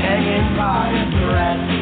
Hanging by a thread.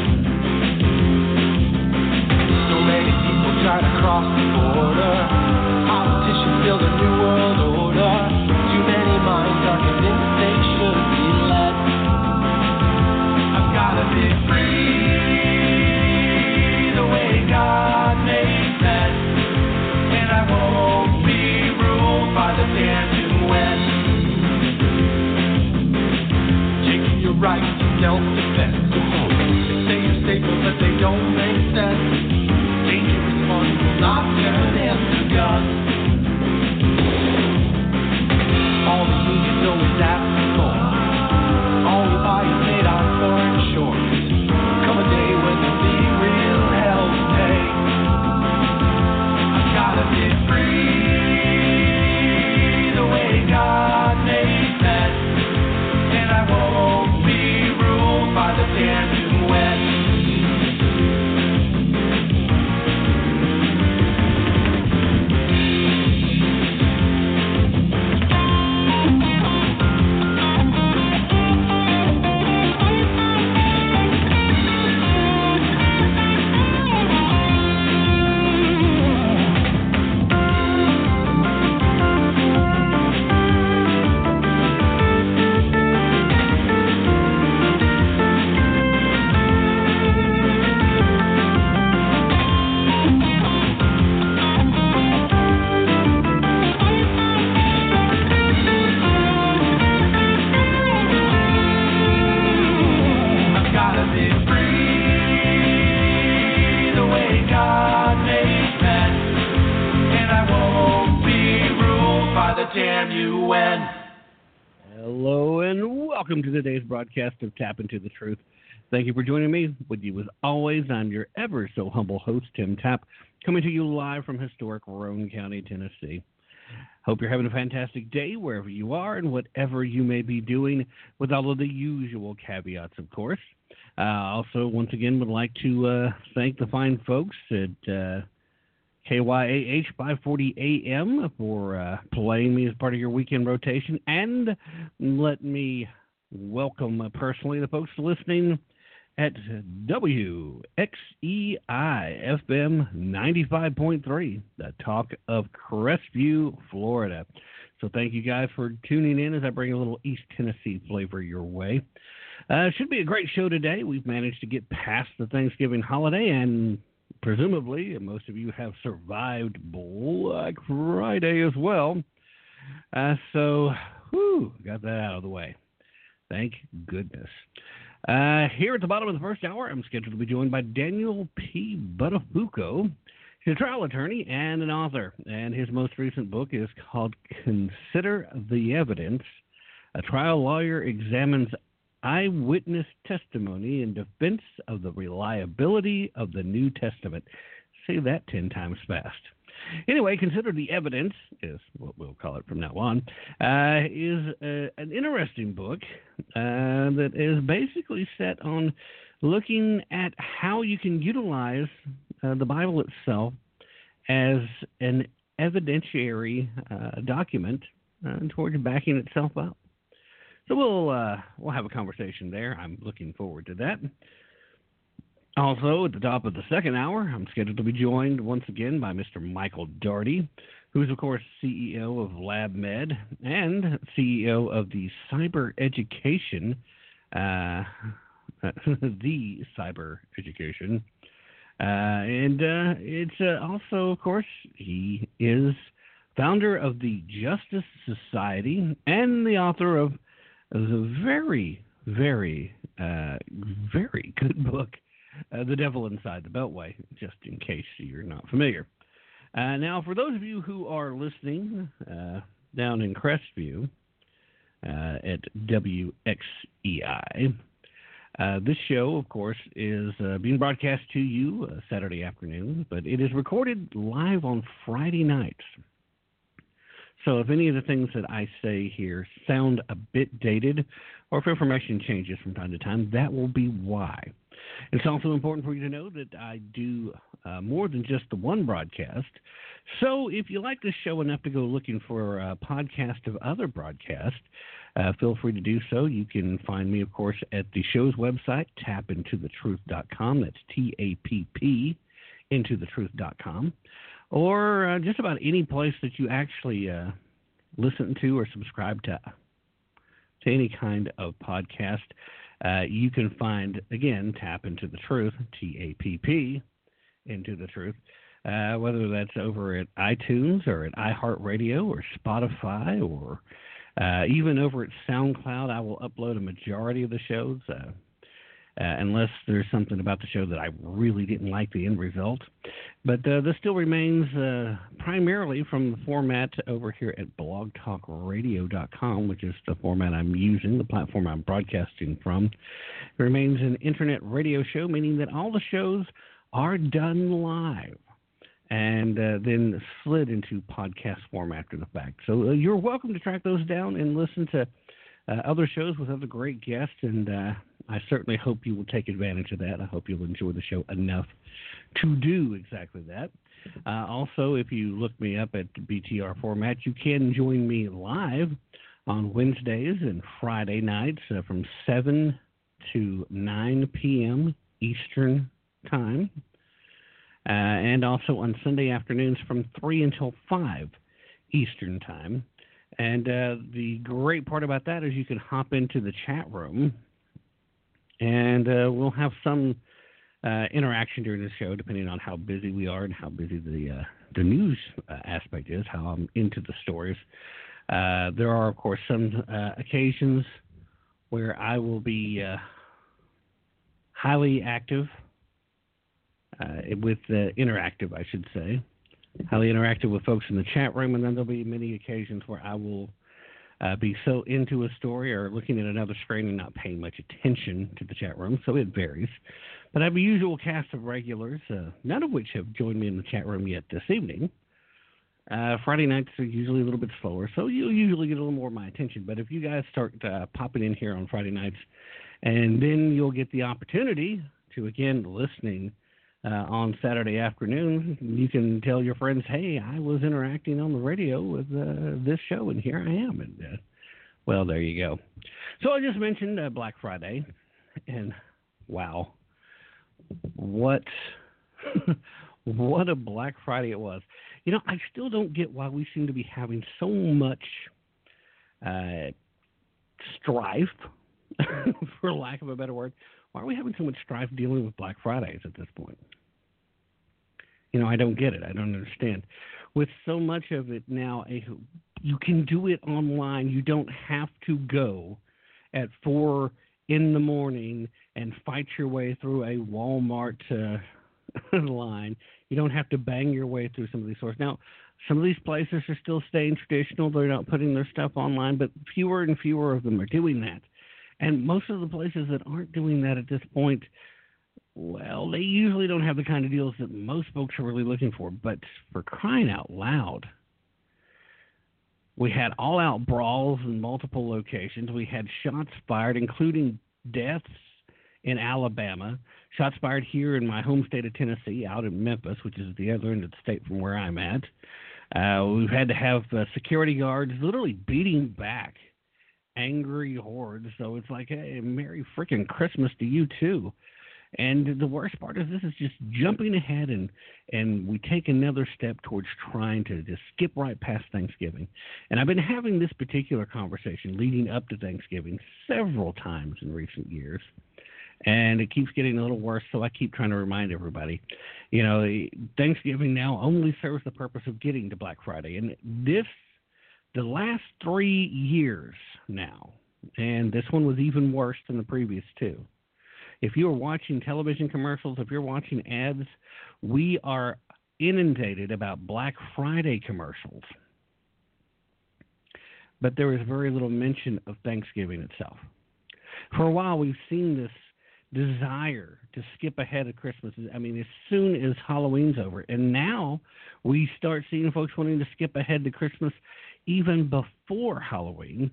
Welcome to today's broadcast of Tapp Into the Truth. Thank you for joining me. With you as always, I'm your ever so humble host, Tim Tapp, coming to you live from historic Roane County, Tennessee. Hope you're having a fantastic day wherever you are and whatever you may be doing, with all of the usual caveats, of course. Uh, also, once again, would like to uh, thank the fine folks at uh, KYAH 540 AM for uh, playing me as part of your weekend rotation. And let me welcome uh, personally the folks listening at WXEI FM 95.3, the talk of Crestview, Florida. So thank you guys for tuning in as I bring a little East Tennessee flavor your way. Uh, should be a great show today. We've managed to get past the Thanksgiving holiday, and presumably most of you have survived Black Friday as well. Uh, so, whew, got that out of the way. Thank goodness. Uh, here at the bottom of the first hour, I'm scheduled to be joined by Daniel P. Buttafuoco. He's a trial attorney and an author, and his most recent book is called Consider the Evidence. A trial lawyer examines eyewitness testimony in defense of the reliability of the New Testament. Say that 10 times fast. Anyway, consider the evidence is what we'll call it from now on. Uh, is uh, an interesting book uh, that is basically set on looking at how you can utilize uh, the Bible itself as an evidentiary uh, document uh, towards backing itself up. So we'll we'll have a conversation there. I'm looking forward to that. Also, at the top of the second hour, I'm scheduled to be joined once again by Mr. Michael Daugherty, who's, of course, CEO of LabMD and CEO of the Cyber Education, uh, the Cyber Education. Uh, and uh, it's uh, also, of course, he is founder of the Justice Society and the author of the very, very, uh, very good book uh, The Devil Inside the Beltway, just in case you're not familiar. Uh, now, for those of you who are listening uh, down in Crestview uh, at WXEI, uh, this show, of course, is uh, being broadcast to you Saturday afternoon, but it is recorded live on Friday nights. So if any of the things that I say here sound a bit dated, or if information changes from time to time, that will be why. It's also important for you to know that I do uh, more than just the one broadcast. So if you like this show enough to go looking for a podcast of other broadcasts, uh, feel free to do so. You can find me, of course, at the show's website, tappintothetruth.com. That's T A P P, intothetruth.com. Or uh, just about any place that you actually uh, listen to or subscribe to, to any kind of podcast. Uh, you can find, again, Tapp Into the Truth, T A P P, Into the Truth, uh, whether that's over at iTunes or at iHeartRadio or Spotify or uh, even over at SoundCloud. I will upload a majority of the shows. Uh, unless there's something about the show that I really didn't like the end result. But uh, this still remains uh, primarily from the format over here at blogtalkradio.com, which is the format I'm using, the platform I'm broadcasting from. It remains an internet radio show, meaning that all the shows are done live and uh, then slid into podcast form after the fact. So uh, you're welcome to track those down and listen to other shows with other great guests, and uh, I certainly hope you will take advantage of that. I hope you'll enjoy the show enough to do exactly that. Uh, also, if you look me up at BTR format, you can join me live on Wednesdays and Friday nights uh, from 7 to 9 p.m. Eastern Time. Uh, and also on Sunday afternoons from 3 until 5 Eastern Time. And uh, the great part about that is you can hop into the chat room and uh, we'll have some uh, interaction during the show, depending on how busy we are and how busy the uh, the news uh, aspect is, how I'm into the stories. Uh, there are, of course, some occasions where I will be highly active with the interactive, I should say, highly interactive with folks in the chat room, and then there'll be many occasions where I will uh, be so into a story or looking at another screen and not paying much attention to the chat room, so it varies. But I have a usual cast of regulars, uh, none of which have joined me in the chat room yet this evening. Uh, Friday nights are usually a little bit slower, so you'll usually get a little more of my attention. But if you guys start uh, popping in here on Friday nights, and then you'll get the opportunity to again listening uh, on Saturday afternoon, you can tell your friends, "Hey, I was interacting on the radio with uh, this show, and here I am." And uh, well, there you go. So I just mentioned uh, Black Friday, and wow, what what a Black Friday it was. You know, I still don't get why we seem to be having so much uh, strife, for lack of a better word, why are we having so much strife dealing with Black Fridays at this point? You know, I don't get it. I don't understand. With so much of it now, you can do it online. You don't have to go at four in the morning and fight your way through a Walmart uh, line. You don't have to bang your way through some of these stores. Now, some of these places are still staying traditional. They're not putting their stuff online, but fewer and fewer of them are doing that. And most of the places that aren't doing that at this point Well, they usually don't have the kind of deals that most folks are really looking for, but for crying out loud, we had all out brawls in multiple locations. We had shots fired, including deaths in Alabama, shots fired here in my home state of Tennessee, out in Memphis, which is the other end of the state from where I'm at. Uh, we've had to have uh, security guards literally beating back angry hordes. So it's like, hey, Merry freaking Christmas to you too. And the worst part is this is just jumping ahead and and we take another step towards trying to just skip right past Thanksgiving. And I've been having this particular conversation leading up to Thanksgiving several times in recent years. And it keeps getting a little worse, so I keep trying to remind everybody. You know, Thanksgiving now only serves the purpose of getting to Black Friday. And this the last three years now, and this one was even worse than the previous two if you're watching television commercials, if you're watching ads, we are inundated about Black Friday commercials. But there is very little mention of Thanksgiving itself. For a while, we've seen this desire to skip ahead of Christmas. I mean, as soon as Halloween's over. And now we start seeing folks wanting to skip ahead to Christmas even before Halloween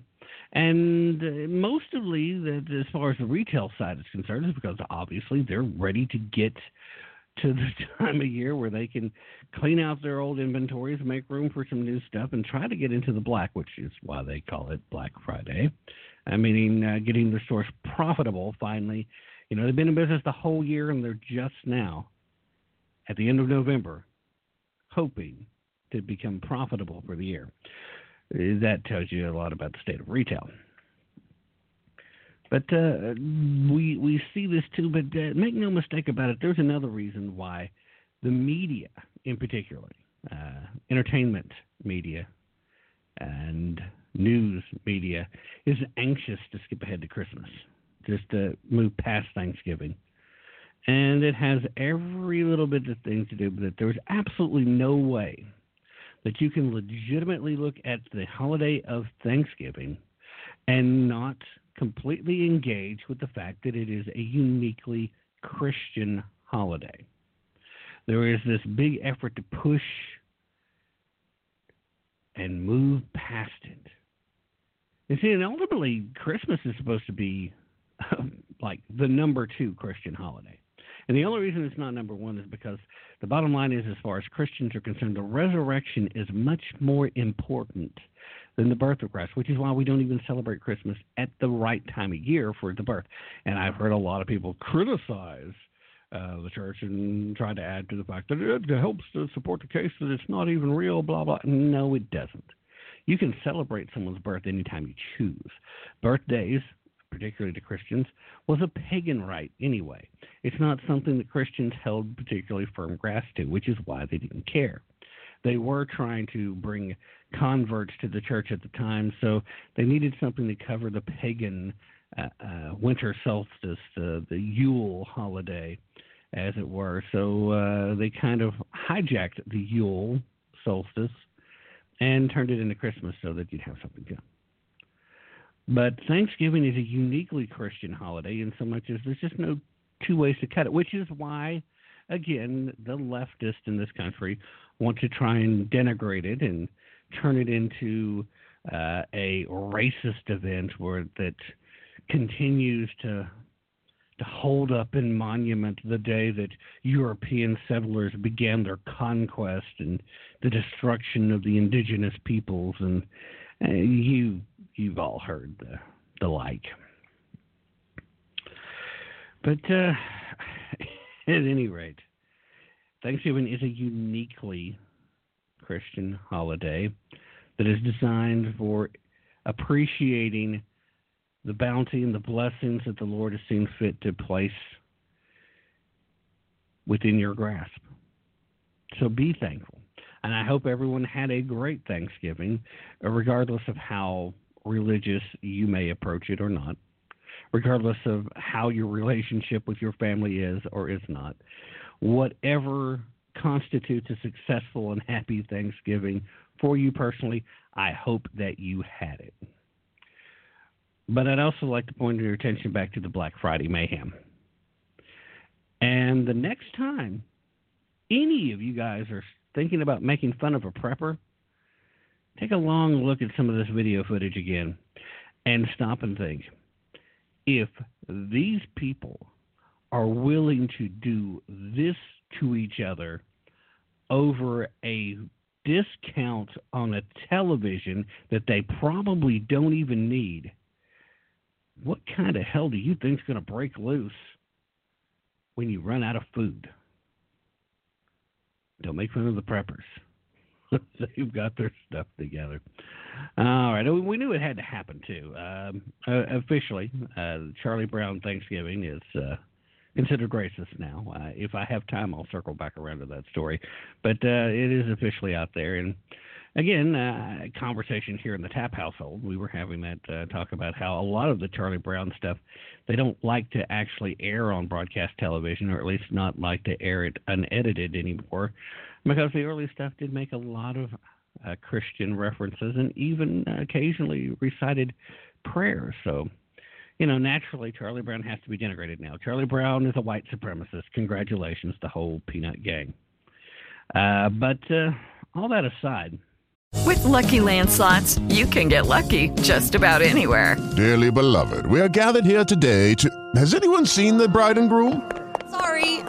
and uh, mostly, that as far as the retail side is concerned, is because obviously they're ready to get to the time of year where they can clean out their old inventories, make room for some new stuff, and try to get into the black, which is why they call it Black Friday. I mean, uh, getting the stores profitable finally. You know, they've been in business the whole year, and they're just now, at the end of November, hoping to become profitable for the year that tells you a lot about the state of retail. But uh, we we see this too. But uh, make no mistake about it. There's another reason why the media, in particular, uh, entertainment media, and news media, is anxious to skip ahead to Christmas, just to move past Thanksgiving. And it has every little bit of things to do it. There's absolutely no way that you can legitimately look at the holiday of Thanksgiving and not completely engage with the fact that it is a uniquely Christian holiday. There is this big effort to push and move past it. And see, and ultimately, Christmas is supposed to be like the number two Christian holiday. And the only reason it's not number one is because the bottom line is, as far as Christians are concerned, the resurrection is much more important than the birth of Christ, which is why we don't even celebrate Christmas at the right time of year for the birth. And I've heard a lot of people criticize uh, the church and try to add to the fact that it helps to support the case that it's not even real, blah, blah. No, it doesn't. You can celebrate someone's birth anytime you choose. Birthdays particularly to Christians, was a pagan rite anyway. It's not something that Christians held particularly firm grasp to, which is why they didn't care. They were trying to bring converts to the church at the time, so they needed something to cover the pagan uh, uh, winter solstice, the, the Yule holiday, as it were. So uh, they kind of hijacked the Yule solstice and turned it into Christmas so that you'd have something to but Thanksgiving is a uniquely Christian holiday in so much as there's just no two ways to cut it, which is why, again, the leftists in this country want to try and denigrate it and turn it into uh, a racist event where that continues to to hold up in monument the day that European settlers began their conquest and the destruction of the indigenous peoples. And uh, you you've all heard the the like. But uh, at any rate, Thanksgiving is a uniquely Christian holiday that is designed for appreciating the bounty and the blessings that the Lord has seen fit to place within your grasp. So be thankful. And I hope everyone had a great Thanksgiving, regardless of how religious you may approach it or not, regardless of how your relationship with your family is or is not. Whatever constitutes a successful and happy Thanksgiving for you personally, I hope that you had it. But I'd also like to point your attention back to the Black Friday mayhem. And the next time any of you guys are thinking about making fun of a prepper, take a long look at some of this video footage again and stop and think. If these people are willing to do this to each other over a discount on a television that they probably don't even need, what kind of hell do you think is going to break loose when you run out of food? Don't make fun of the preppers. They've got their stuff together. All right, we knew it had to happen too. Um, uh, officially, uh, Charlie Brown Thanksgiving is uh, considered racist now. Uh, if I have time, I'll circle back around to that story. But uh, it is officially out there, and again, uh, conversation here in the Tapp household, we were having that talk about how a lot of the Charlie Brown stuff they don't like to actually air on broadcast television, or at least not like to air it unedited anymore, because the early stuff did make a lot of uh, Christian references and even occasionally recited prayers. So. You know, naturally, Charlie Brown has to be denigrated now. Charlie Brown is a white supremacist. Congratulations, the whole Peanut Gang. Uh, but uh, all that aside, With Lucky Land slots, you can get lucky just about anywhere. Dearly beloved, we are gathered here today to. Has anyone seen the bride and groom?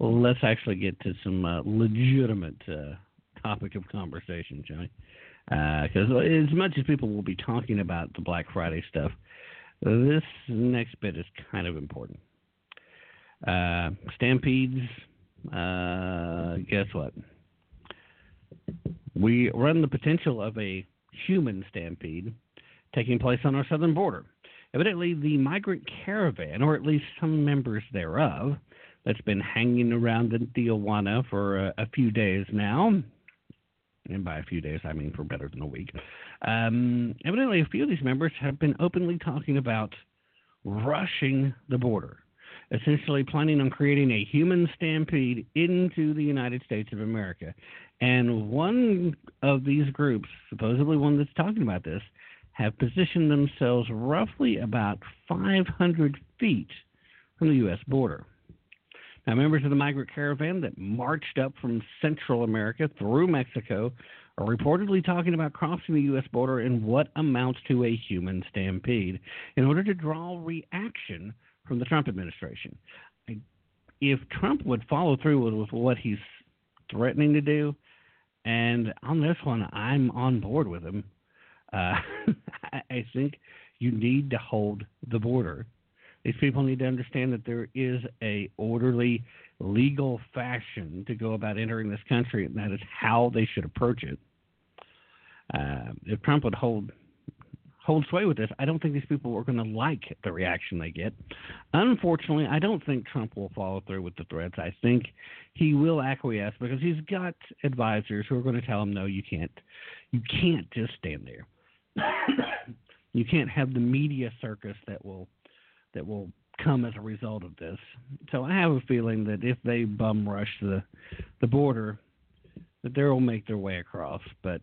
Well, let's actually get to some uh, legitimate uh, topic of conversation, Johnny. Because as much as people will be talking about the Black Friday stuff, this next bit is kind of important. Uh, stampedes, uh, guess what? We run the potential of a human stampede taking place on our southern border. Evidently, the migrant caravan, or at least some members thereof, that's been hanging around in Tijuana for a, a few days now, and by a few days I mean for better than a week. Um, evidently, a few of these members have been openly talking about rushing the border, essentially planning on creating a human stampede into the United States of America. And one of these groups, supposedly one that's talking about this, have positioned themselves roughly about 500 feet from the U.S. border. Now, members of the migrant caravan that marched up from Central America through Mexico are reportedly talking about crossing the U.S. border in what amounts to a human stampede in order to draw reaction from the Trump administration. If Trump would follow through with, what he's threatening to do, and on this one, I'm on board with him. Uh, I think you need to hold the border. These people need to understand that there is a orderly, legal fashion to go about entering this country, and that is how they should approach it. Uh, if Trump would hold hold sway with this, I don't think these people are going to like the reaction they get. Unfortunately, I don't think Trump will follow through with the threats. I think he will acquiesce because he's got advisors who are going to tell him, "No, you can't. You can't just stand there. you can't have the media circus that will that will come as a result of this." So I have a feeling that if they bum rush the the border, that they will make their way across, but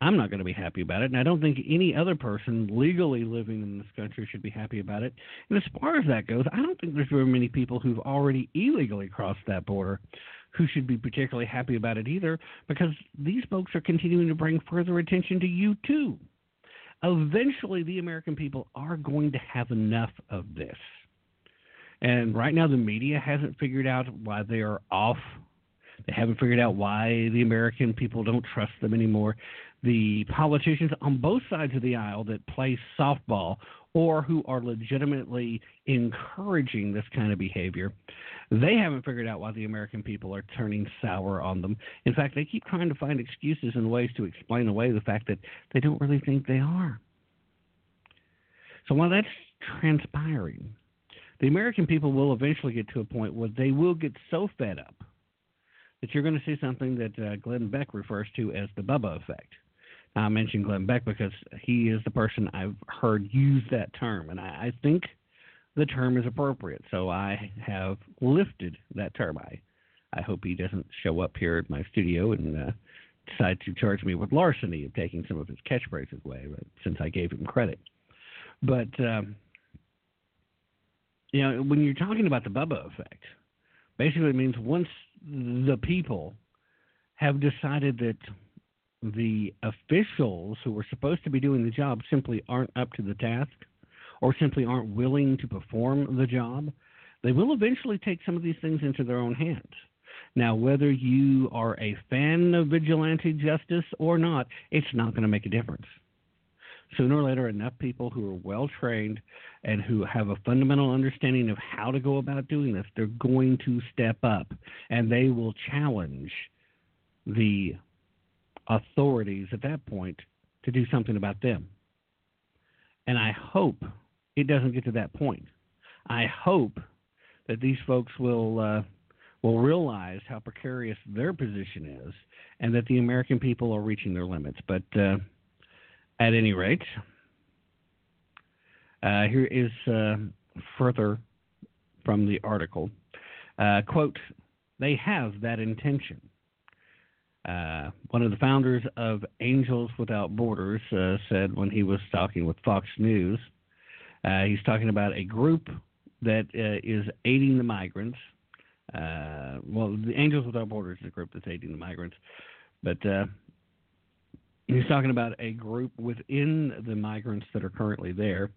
I'm not going to be happy about it, and I don't think any other person legally living in this country should be happy about it. And as far as that goes, I don't think there's very many people who've already illegally crossed that border who should be particularly happy about it either, because these folks are continuing to bring further attention to you too. Eventually, the American people are going to have enough of this. And right now, the media hasn't figured out why they are off. They haven't figured out why the American people don't trust them anymore the politicians on both sides of the aisle that play softball or who are legitimately encouraging this kind of behavior, they haven't figured out why the American people are turning sour on them. In fact, they keep trying to find excuses and ways to explain away the fact that they don't really think they are. So while that's transpiring, the American people will eventually get to a point where they will get so fed up that you're going to see something that uh, Glenn Beck refers to as the Bubba effect. I mentioned Glenn Beck because he is the person I've heard use that term, and I, I think the term is appropriate. So I have lifted that term. I, I hope he doesn't show up here at my studio and uh, decide to charge me with larceny of taking some of his catchphrases away, since I gave him credit. But um, you know, when you're talking about the Bubba effect, basically it means once the people have decided that the officials who are supposed to be doing the job simply aren't up to the task or simply aren't willing to perform the job, they will eventually take some of these things into their own hands. Now, whether you are a fan of vigilante justice or not, it's not going to make a difference. Sooner or later, enough people who are well trained and who have a fundamental understanding of how to go about doing this, they're going to step up and they will challenge the authorities at that point to do something about them. And I hope it doesn't get to that point. I hope that these folks will uh, will realize how precarious their position is, and that the American people are reaching their limits. But uh, at any rate, uh, here is uh, further from the article. Uh, quote, they have that intention. Uh, one of the founders of Angels Without Borders uh, said when he was talking with Fox News, uh, he's talking about a group that is aiding the migrants. well, the Angels Without Borders is a group that's aiding the migrants, but he's talking about a group within the migrants that are currently there,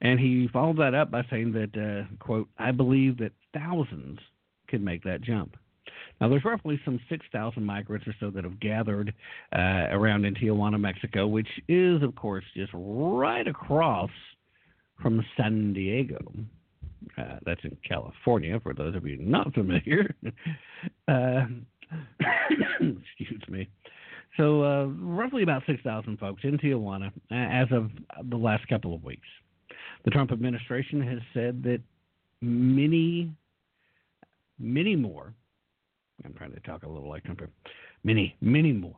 and he followed that up by saying that, uh, "quote I believe that thousands could make that jump." Now, there's roughly some 6,000 migrants or so that have gathered uh, around in Tijuana, Mexico, which is, of course, just right across from San Diego. Uh, that's in California, for those of you not familiar. uh, excuse me. So, uh, roughly about 6,000 folks in Tijuana uh, as of the last couple of weeks. The Trump administration has said that many, many more I'm trying to talk a little like Trump. Many, many more.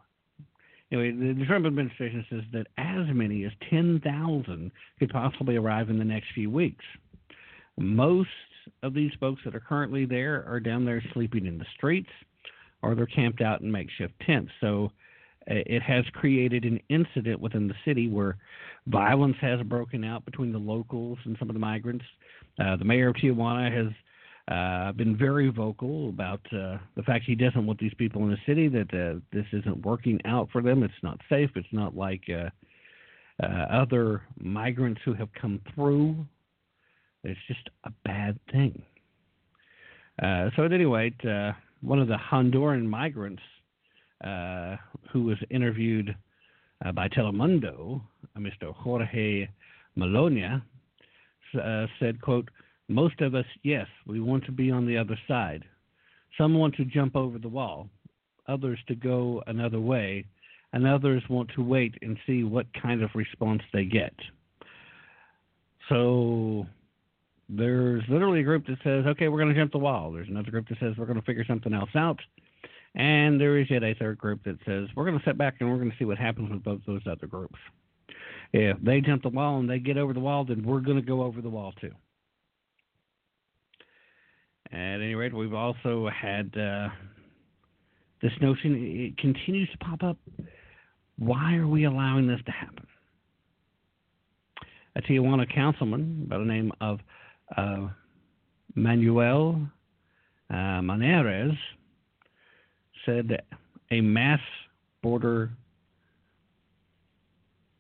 Anyway, the, Trump administration says that as many as 10,000 could possibly arrive in the next few weeks. Most of these folks that are currently there are down there sleeping in the streets or they're camped out in makeshift tents. So uh, it has created an incident within the city where violence has broken out between the locals and some of the migrants. Uh, the mayor of Tijuana has uh, been very vocal about uh, the fact he doesn't want these people in the city, that uh, this isn't working out for them. It's not safe. It's not like uh, uh, other migrants who have come through. It's just a bad thing. Uh, so, at any rate, one of the Honduran migrants who was interviewed by Telemundo, Mr. Jorge Melonia, uh, said, quote, most of us, yes, we want to be on the other side. Some want to jump over the wall, others to go another way, and others want to wait and see what kind of response they get. So there's literally a group that says, okay, we're going to jump the wall. There's another group that says we're going to figure something else out. And there is yet a third group that says we're going to sit back and we're going to see what happens with both those other groups. If they jump the wall and they get over the wall, then we're going to go over the wall too. At any rate, we've also had uh, this notion, it continues to pop up. Why are we allowing this to happen? A Tijuana councilman by the name of uh, Manuel uh, Maneres said that a mass border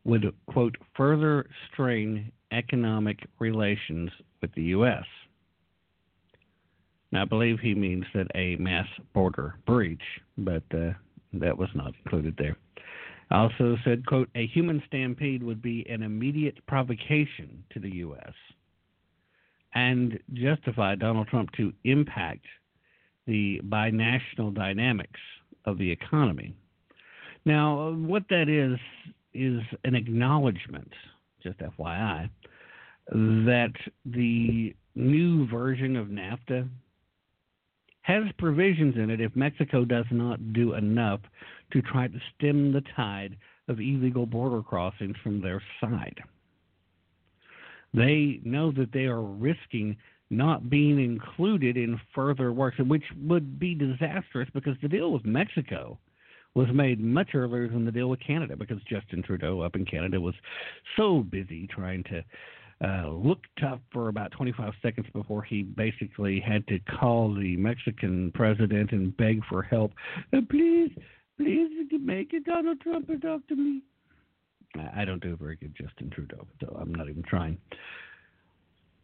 would, quote, further strain economic relations with the U.S. Now, I believe he means that a mass border breach, but uh, that was not included there. Also said, quote, a human stampede would be an immediate provocation to the U.S. and justify Donald Trump to impact the binational dynamics of the economy. Now, what that is, is an acknowledgement, just FYI, that the new version of NAFTA has provisions in it if Mexico does not do enough to try to stem the tide of illegal border crossings from their side. They know that they are risking not being included in further works, which would be disastrous because the deal with Mexico was made much earlier than the deal with Canada because Justin Trudeau up in Canada was so busy trying to uh, look tough for about 25 seconds before he basically had to call the Mexican president and beg for help. Uh, please, please make it Donald Trump and talk to me. I don't do a very good Justin Trudeau, so I'm not even trying.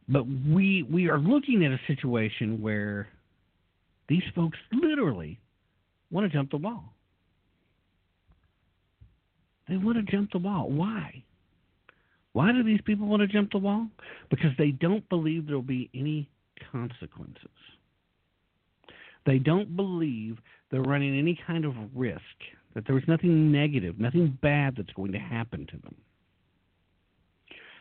But we we are looking at a situation where these folks literally want to jump the wall. They want to jump the wall. Why? Why do these people want to jump the wall? Because they don't believe there will be any consequences. They don't believe they're running any kind of risk, that there's nothing negative, nothing bad that's going to happen to them.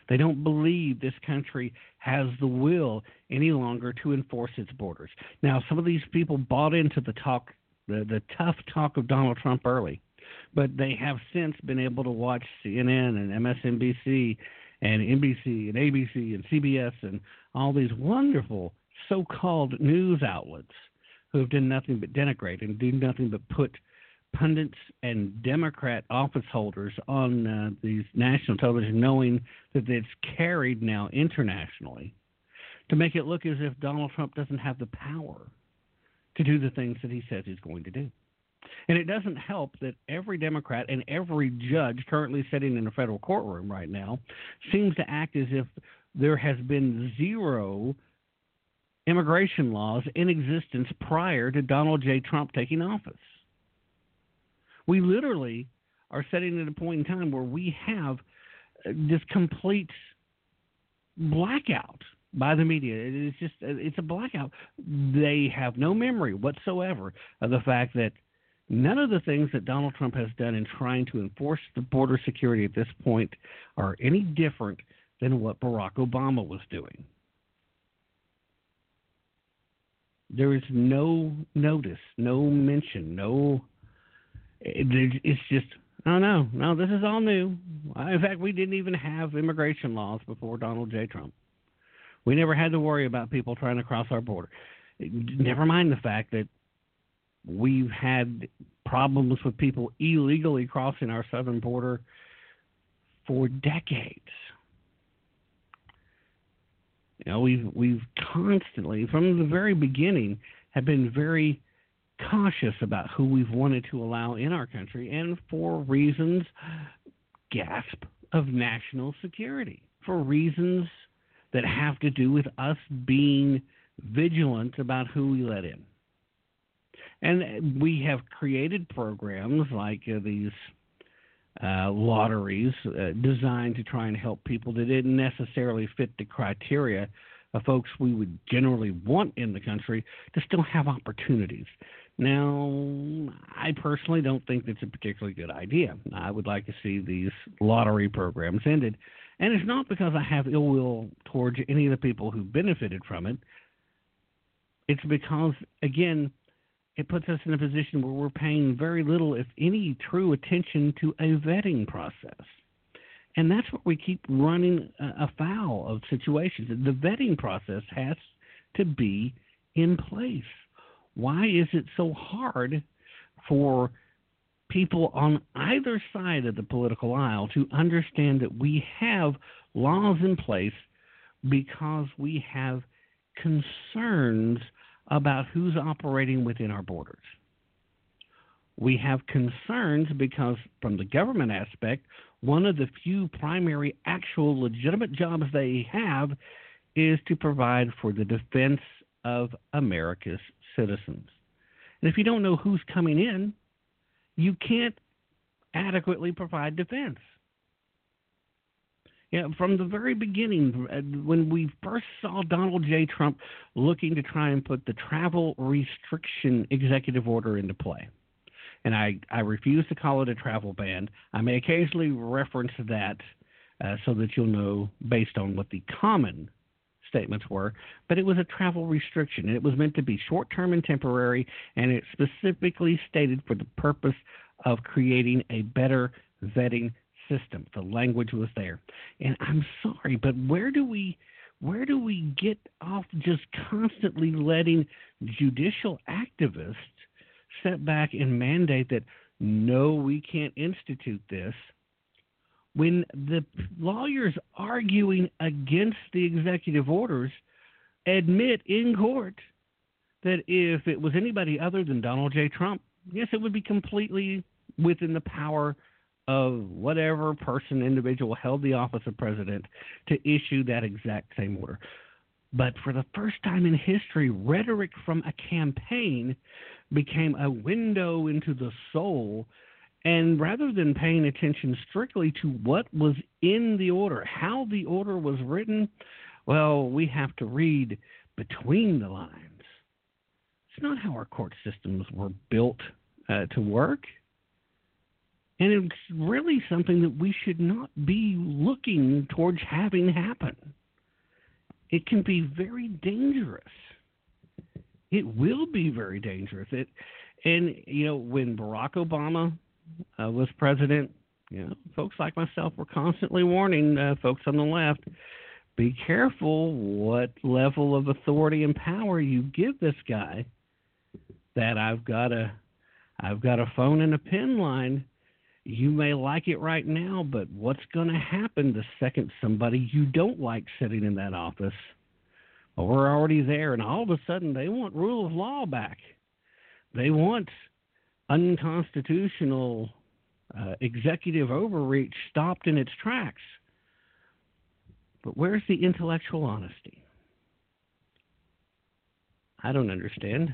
They don't believe this country has the will any longer to enforce its borders. Now, some of these people bought into the talk, the, the tough talk of Donald Trump early, but they have since been able to watch CNN and MSNBC and NBC and ABC and CBS and all these wonderful so called news outlets who have done nothing but denigrate and do nothing but put pundits and Democrat office holders on uh, these national television, knowing that it's carried now internationally, to make it look as if Donald Trump doesn't have the power to do the things that he says he's going to do. And it doesn't help that every Democrat and every judge currently sitting in a federal courtroom right now seems to act as if there has been zero immigration laws in existence prior to Donald J. Trump taking office. We literally are sitting at a point in time where we have uh, this complete blackout by the media. It's just uh, it's a blackout. They have no memory whatsoever of the fact that none of the things that Donald Trump has done in trying to enforce the border security at this point are any different than what Barack Obama was doing. There is no notice, no mention, no it's just oh no, no, this is all new. In fact, we didn't even have immigration laws before Donald J. Trump. We never had to worry about people trying to cross our border. Never mind the fact that we've had problems with people illegally crossing our southern border for decades. You know, we've we've constantly, from the very beginning, have been very cautious about who we've wanted to allow in our country, and for reasons, gasp, of national security, for reasons that have to do with us being vigilant about who we let in. And we have created programs like uh, these uh, lotteries uh, designed to try and help people that didn't necessarily fit the criteria of folks we would generally want in the country to still have opportunities. Now, I personally don't think that's a particularly good idea. I would like to see these lottery programs ended. And it's not because I have ill will towards any of the people who benefited from it. It's because, again, it puts us in a position where we're paying very little, if any, true attention to a vetting process. And that's what we keep running afoul of situations. The vetting process has to be in place. Why is it so hard for people on either side of the political aisle to understand that we have laws in place because we have concerns about who's operating within our borders? We have concerns because, from the government aspect, one of the few primary, actual, legitimate jobs they have is to provide for the defense of America's citizens. And if you don't know who's coming in, you can't adequately provide defense. Yeah, from the very beginning, uh, when we first saw Donald J. Trump looking to try and put the travel restriction executive order into play, and I, I refuse to call it a travel ban. I may occasionally reference that uh, so that you'll know based on what the common statements were, but it was a travel restriction, it was meant to be short term and temporary, and it specifically stated for the purpose of creating a better vetting system. The language was there. And I'm sorry, but where do we where do we get off just constantly letting judicial activists set back and mandate that no, we can't institute this when the lawyers arguing against the executive orders admit in court that if it was anybody other than Donald J. Trump, yes, it would be completely within the power of whatever person, individual held the office of president to issue that exact same order. But for the first time in history, rhetoric from a campaign became a window into the soul. And rather than paying attention strictly to what was in the order, how the order was written, well, we have to read between the lines. It's not how our court systems were built uh, to work. And it's really something that we should not be looking towards having happen. It can be very dangerous. It will be very dangerous. It, and you know, when Barack Obama uh, was president, you know, folks like myself were constantly warning uh, folks on the left: be careful what level of authority and power you give this guy. That I've got a, I've got a phone and a pen line you may like it right now, but what's going to happen the second somebody you don't like sitting in that office? Well, we're already there, and all of a sudden they want rule of law back. They want unconstitutional uh, executive overreach stopped in its tracks. But where's the intellectual honesty? I don't understand.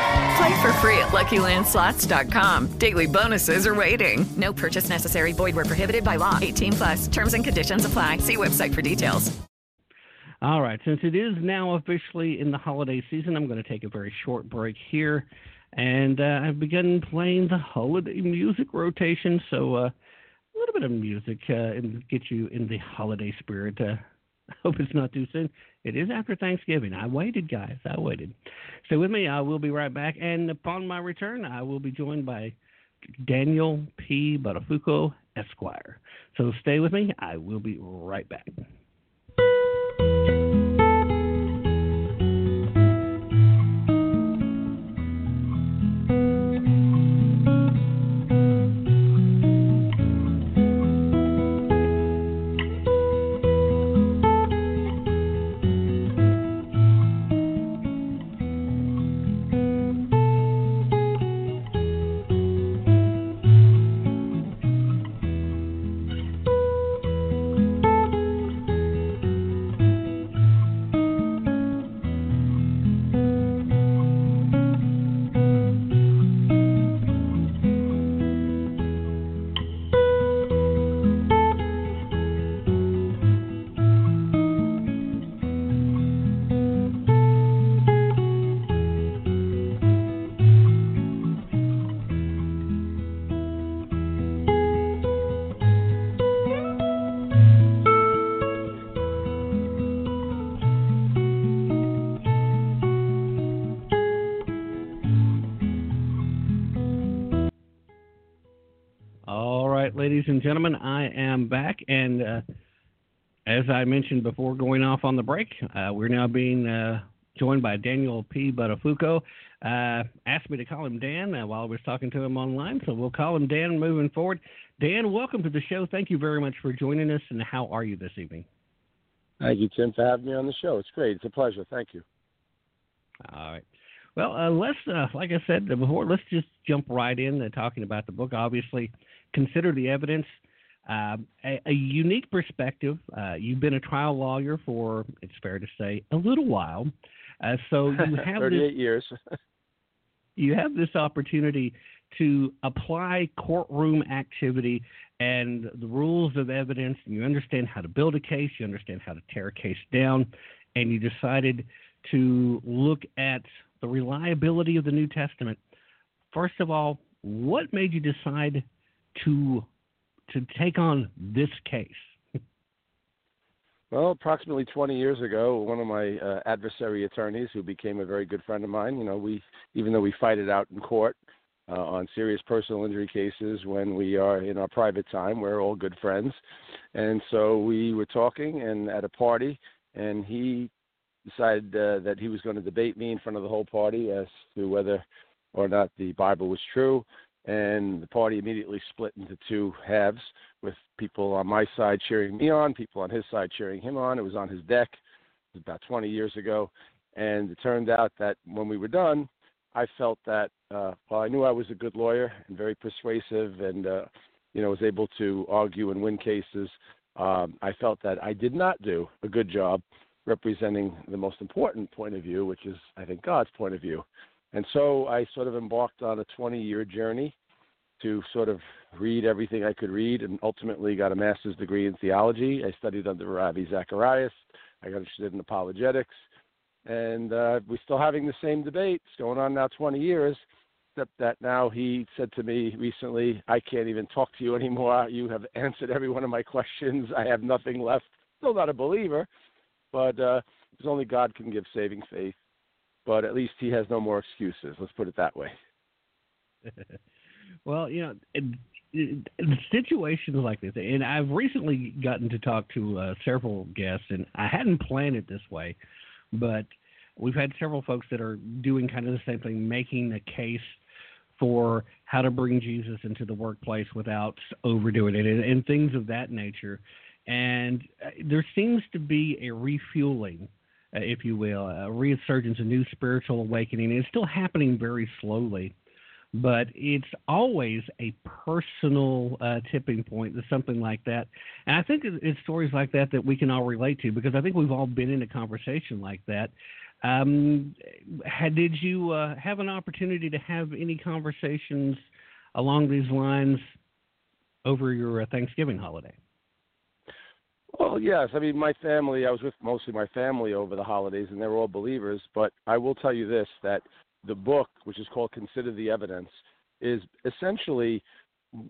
Play for free at LuckyLandSlots.com. Daily bonuses are waiting. No purchase necessary. Void where prohibited by law. 18 plus. Terms and conditions apply. See website for details. All right, since it is now officially in the holiday season, I'm going to take a very short break here. And uh, I've begun playing the holiday music rotation, so uh, a little bit of music uh, and get you in the holiday spirit. Uh, I hope it's not too soon. It is after Thanksgiving. I waited, guys. I waited. Stay with me. I will be right back. And upon my return, I will be joined by Daniel P. Buttafuoco, Esquire. So stay with me. I will be right back. Ladies and gentlemen, I am back, and uh, as I mentioned before going off on the break, uh, we're now being uh, joined by Daniel P. Buttafuoco. Uh, asked me to call him Dan uh, while I was talking to him online, so we'll call him Dan moving forward. Dan, welcome to the show. Thank you very much for joining us, and how are you this evening? Thank you, Tim, for having me on the show. It's great. It's a pleasure. Thank you. All right. Well, uh, let's, uh, like I said before, let's just jump right in to talking about the book. Obviously, consider the evidence. Uh, a, a, unique perspective. Uh, you've been a trial lawyer for, it's fair to say, a little while. Uh, so you have 38 this, years. you have this opportunity to apply courtroom activity and the rules of evidence, and you understand how to build a case, you understand how to tear a case down, and you decided to look at the reliability of the New Testament. First of all, what made you decide to to take on this case? Well, approximately 20 years ago, one of my uh, adversary attorneys, who became a very good friend of mine, you know, we even though we fight it out in court uh, on serious personal injury cases, when we are in our private time, we're all good friends, and so we were talking and at a party, and he decided uh, that he was going to debate me in front of the whole party as to whether or not the Bible was true and the party immediately split into two halves with people on my side cheering me on, people on his side cheering him on. It was on his deck. About 20 years ago, and it turned out that when we were done, I felt that uh, while I knew I was a good lawyer and very persuasive, and uh, you know was able to argue and win cases, um, I felt that I did not do a good job representing the most important point of view, which is I think God's point of view. And so I sort of embarked on a 20 year journey to sort of read everything I could read and ultimately got a master's degree in theology. I studied under Ravi Zacharias. I got interested in apologetics. And uh, we're still having the same debate. It's going on now 20 years, except that now he said to me recently, I can't even talk to you anymore. You have answered every one of my questions. I have nothing left. Still not a believer, but uh, because only God can give saving faith but at least he has no more excuses. Let's put it that way. well, you know, in, in situations like this, and I've recently gotten to talk to uh, several guests, and I hadn't planned it this way, but we've had several folks that are doing kind of the same thing, making a case for how to bring Jesus into the workplace without overdoing it, and, and things of that nature. And uh, there seems to be a refueling if you will, a resurgence, a new spiritual awakening. It's still happening very slowly, but it's always a personal uh, tipping point something like that. And I think it's stories like that that we can all relate to because I think we've all been in a conversation like that. Um, had, did you uh, have an opportunity to have any conversations along these lines over your uh, Thanksgiving holiday? Well, yes. I mean, my family, I was with mostly my family over the holidays, and they were all believers. But I will tell you this that the book, which is called Consider the Evidence, is essentially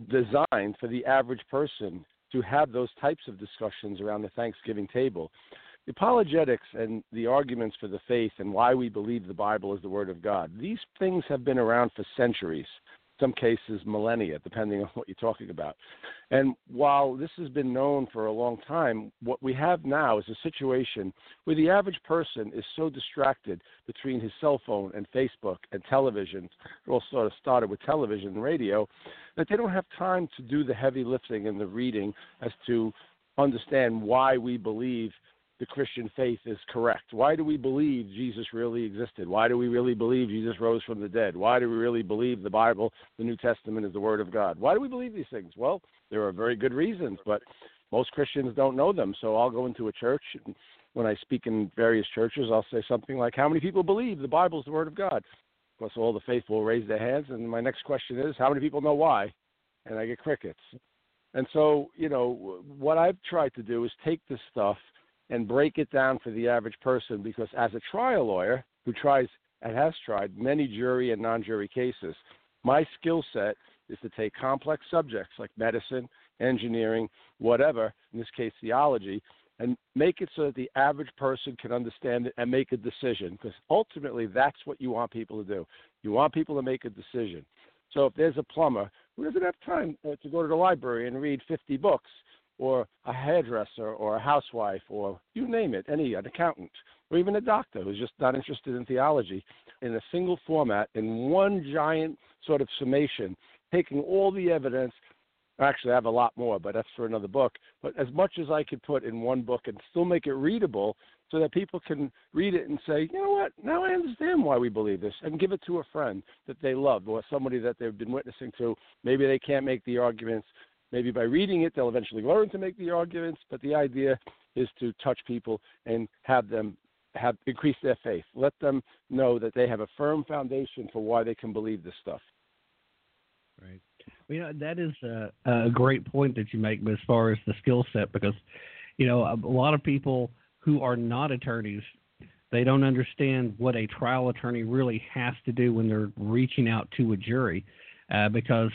designed for the average person to have those types of discussions around the Thanksgiving table. The apologetics and the arguments for the faith and why we believe the Bible is the Word of God, these things have been around for centuries some cases millennia, depending on what you're talking about. And while this has been known for a long time, what we have now is a situation where the average person is so distracted between his cell phone and Facebook and television, it all sort of started with television and radio, that they don't have time to do the heavy lifting and the reading as to understand why we believe – the Christian faith is correct? Why do we believe Jesus really existed? Why do we really believe Jesus rose from the dead? Why do we really believe the Bible, the New Testament, is the Word of God? Why do we believe these things? Well, there are very good reasons, but most Christians don't know them. So I'll go into a church, and when I speak in various churches, I'll say something like, How many people believe the Bible is the Word of God? Of course, all the faithful raise their hands, and my next question is, How many people know why? And I get crickets. And so, you know, what I've tried to do is take this stuff – and break it down for the average person because as a trial lawyer who tries and has tried many jury and non-jury cases, my skill set is to take complex subjects like medicine, engineering, whatever, in this case theology, and make it so that the average person can understand it and make a decision because ultimately that's what you want people to do. You want people to make a decision. So if there's a plumber who doesn't have time uh, to go to the library and read 50 books, or a hairdresser or a housewife or you name it, any an accountant or even a doctor who's just not interested in theology in a single format in one giant sort of summation, taking all the evidence. Actually, I have a lot more, but that's for another book. But as much as I could put in one book and still make it readable so that people can read it and say, you know what, now I understand why we believe this, and give it to a friend that they love or somebody that they've been witnessing to. Maybe they can't make the arguments. Maybe by reading it, they'll eventually learn to make the arguments. But the idea is to touch people and have them have increase their faith. Let them know that they have a firm foundation for why they can believe this stuff. Right. Well, you know, that is a, a great point that you make as far as the skill set because, you know, a, a lot of people who are not attorneys, they don't understand what a trial attorney really has to do when they're reaching out to a jury uh, because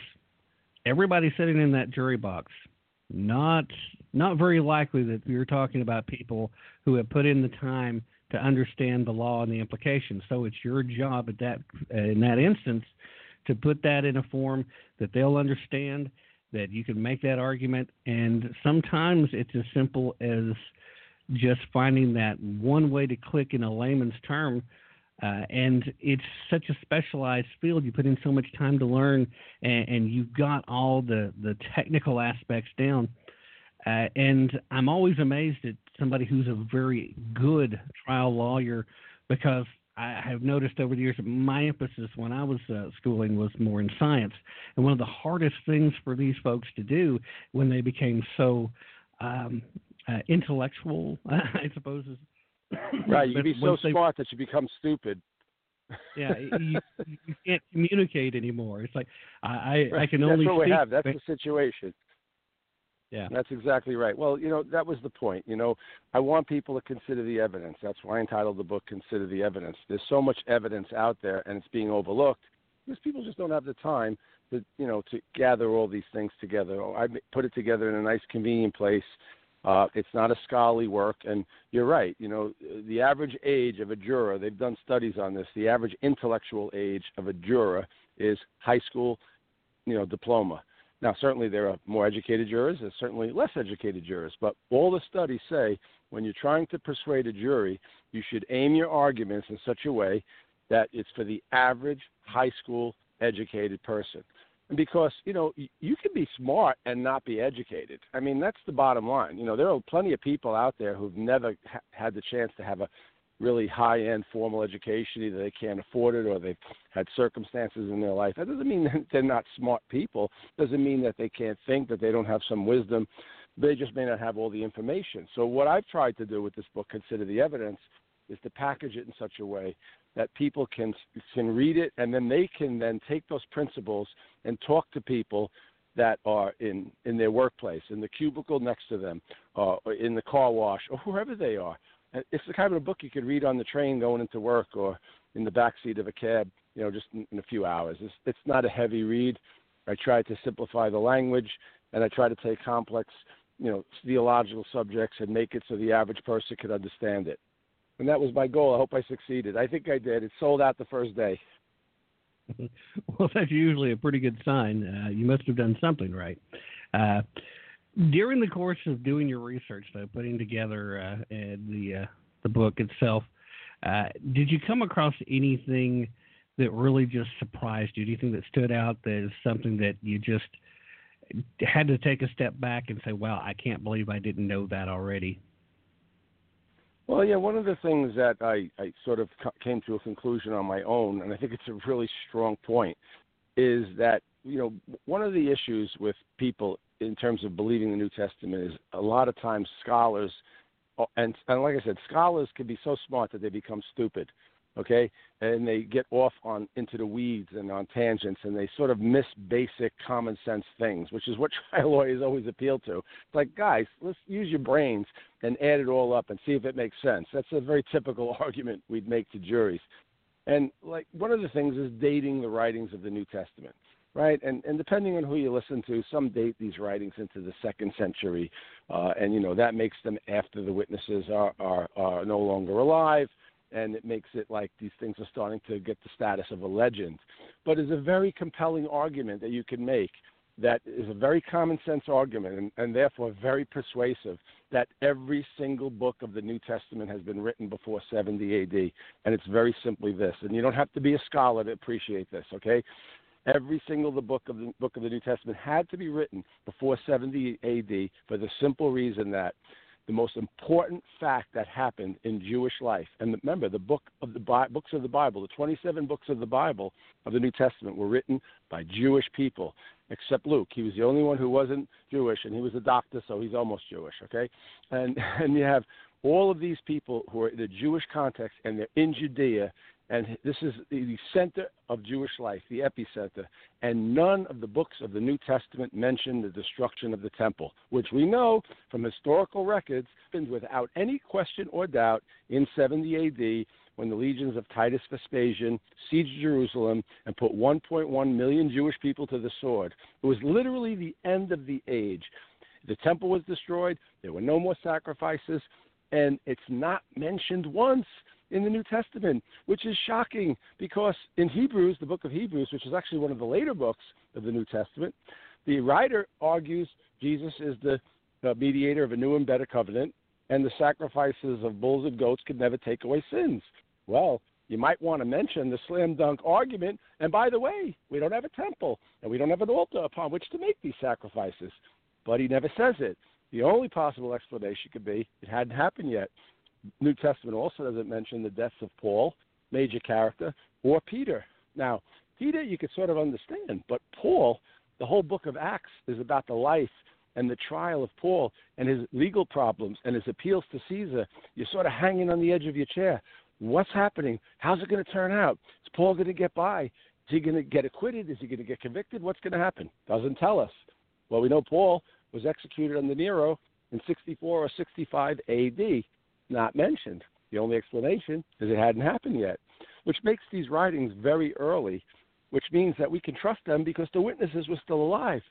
everybody sitting in that jury box, not not very likely that you're talking about people who have put in the time to understand the law and the implications. So it's your job at that in that instance to put that in a form that they'll understand, that you can make that argument, and sometimes it's as simple as just finding that one way to click in a layman's term. Uh, and it's such a specialized field. You put in so much time to learn, and, and you've got all the, the technical aspects down. Uh, and I'm always amazed at somebody who's a very good trial lawyer because I have noticed over the years that my emphasis when I was uh, schooling was more in science. And one of the hardest things for these folks to do when they became so um, uh, intellectual, I suppose. Is, right, you but be so they- smart that you become stupid. yeah, you, you can't communicate anymore. It's like I, I, I can That's only what we have. That's the situation. Yeah. That's exactly right. Well, you know, that was the point. You know, I want people to consider the evidence. That's why I entitled the book Consider the Evidence. There's so much evidence out there and it's being overlooked because people just don't have the time to, you know, to gather all these things together. I put it together in a nice convenient place. Uh, it's not a scholarly work, and you're right. You know, the average age of a juror, they've done studies on this. The average intellectual age of a juror is high school, you know, diploma. Now, certainly there are more educated jurors, there's certainly less educated jurors, but all the studies say when you're trying to persuade a jury, you should aim your arguments in such a way that it's for the average high school educated person. Because, you know, you can be smart and not be educated. I mean, that's the bottom line. You know, there are plenty of people out there who've never ha- had the chance to have a really high end formal education. Either they can't afford it or they've had circumstances in their life. That doesn't mean that they're not smart people. Doesn't mean that they can't think, that they don't have some wisdom. They just may not have all the information. So what I've tried to do with this book, Consider the Evidence, is to package it in such a way that people can can read it and then they can then take those principles and talk to people that are in in their workplace, in the cubicle next to them, uh, or in the car wash, or wherever they are. It's the kind of a book you could read on the train going into work or in the back seat of a cab, you know, just in, in a few hours. It's, it's not a heavy read. I try to simplify the language, and I try to take complex, you know, theological subjects and make it so the average person could understand it. And that was my goal. I hope I succeeded. I think I did. It sold out the first day. well, that's usually a pretty good sign. Uh, you must have done something right. Uh, during the course of doing your research, though, putting together uh, the uh, the book itself, uh, did you come across anything that really just surprised you? Anything that stood out as something that you just had to take a step back and say, "Wow, I can't believe I didn't know that already." Well, yeah, one of the things that I, I sort of came to a conclusion on my own, and I think it's a really strong point, is that, you know, one of the issues with people in terms of believing the New Testament is a lot of times scholars, oh, and, and like I said, scholars can be so smart that they become stupid, okay? And they get off on into the weeds and on tangents, and they sort of miss basic common sense things, which is what trial lawyers always appeal to. It's like, guys, let's use your brains and add it all up and see if it makes sense. That's a very typical argument we'd make to juries. And like one of the things is dating the writings of the New Testament, right? And and depending on who you listen to, some date these writings into the second century, uh, and you know that makes them after the witnesses are are, are no longer alive, and it makes it like these things are starting to get the status of a legend. But it's a very compelling argument that you can make that is a very common sense argument and, and therefore very persuasive that every single book of the New Testament has been written before 70 AD. And it's very simply this. And you don't have to be a scholar to appreciate this, okay? Every single the book of the book of the New Testament had to be written before 70 AD for the simple reason that the most important fact that happened in Jewish life. And remember, the book of the Bi- books of the Bible, the 27 books of the Bible of the New Testament, were written by Jewish people, except Luke. He was the only one who wasn't Jewish, and he was a doctor, so he's almost Jewish. Okay, and and you have all of these people who are in a Jewish context, and they're in Judea, and this is the center of Jewish life, the epicenter. And none of the books of the New Testament mention the destruction of the temple, which we know from historical records happened without any question or doubt in 70 AD when the legions of Titus Vespasian sieged Jerusalem and put 1.1 million Jewish people to the sword. It was literally the end of the age. The temple was destroyed, there were no more sacrifices, and it's not mentioned once in the New Testament, which is shocking because in Hebrews, the book of Hebrews, which is actually one of the later books of the New Testament, the writer argues Jesus is the uh, mediator of a new and better covenant, and the sacrifices of bulls and goats could never take away sins. Well, you might want to mention the slam dunk argument. And by the way, we don't have a temple and we don't have an altar upon which to make these sacrifices. But he never says it. The only possible explanation could be it hadn't happened yet. New Testament also doesn't mention the deaths of Paul, major character, or Peter. Now, Peter you could sort of understand, but Paul, the whole book of Acts is about the life and the trial of Paul and his legal problems and his appeals to Caesar. You're sort of hanging on the edge of your chair. What's happening? How's it going to turn out? Is Paul going to get by? Is he going to get acquitted? Is he going to get convicted? What's going to happen? Doesn't tell us. Well, we know Paul was executed under Nero in 64 or 65 AD. Not mentioned. The only explanation is it hadn't happened yet, which makes these writings very early, which means that we can trust them because the witnesses were still alive.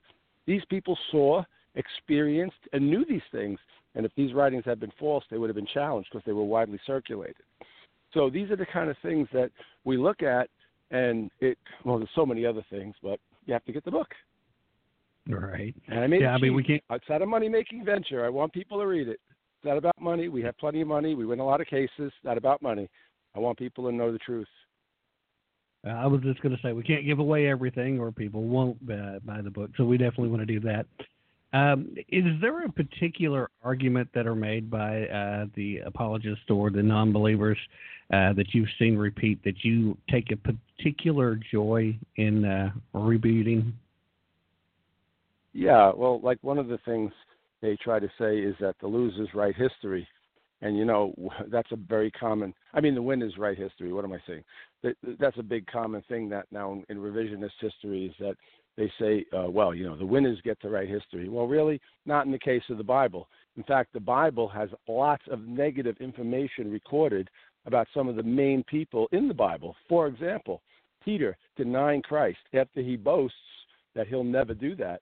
These people saw, experienced, and knew these things. And if these writings had been false, they would have been challenged because they were widely circulated. So these are the kind of things that we look at, and it. Well, there's so many other things, but you have to get the book. Right. And I made yeah, I mean, we can't. It's not a money making venture. I want people to read it. Not about money. We have plenty of money. We win a lot of cases. Not about money. I want people to know the truth. Uh, I was just going to say we can't give away everything, or people won't uh, buy the book. So we definitely want to do that. Um, is there a particular argument that are made by uh, the apologists or the non-believers uh, that you've seen repeat that you take a particular joy in uh, rebooting? Yeah, well, like one of the things they try to say is that the losers write history. And, you know, that's a very common, I mean, the winners write history. What am I saying? That's a big common thing that now in, revisionist history is that they say, uh, well, you know, the winners get to write history. Well, really, not in the case of the Bible. In fact, the Bible has lots of negative information recorded about some of the main people in the Bible. For example, Peter denying Christ after he boasts that he'll never do that.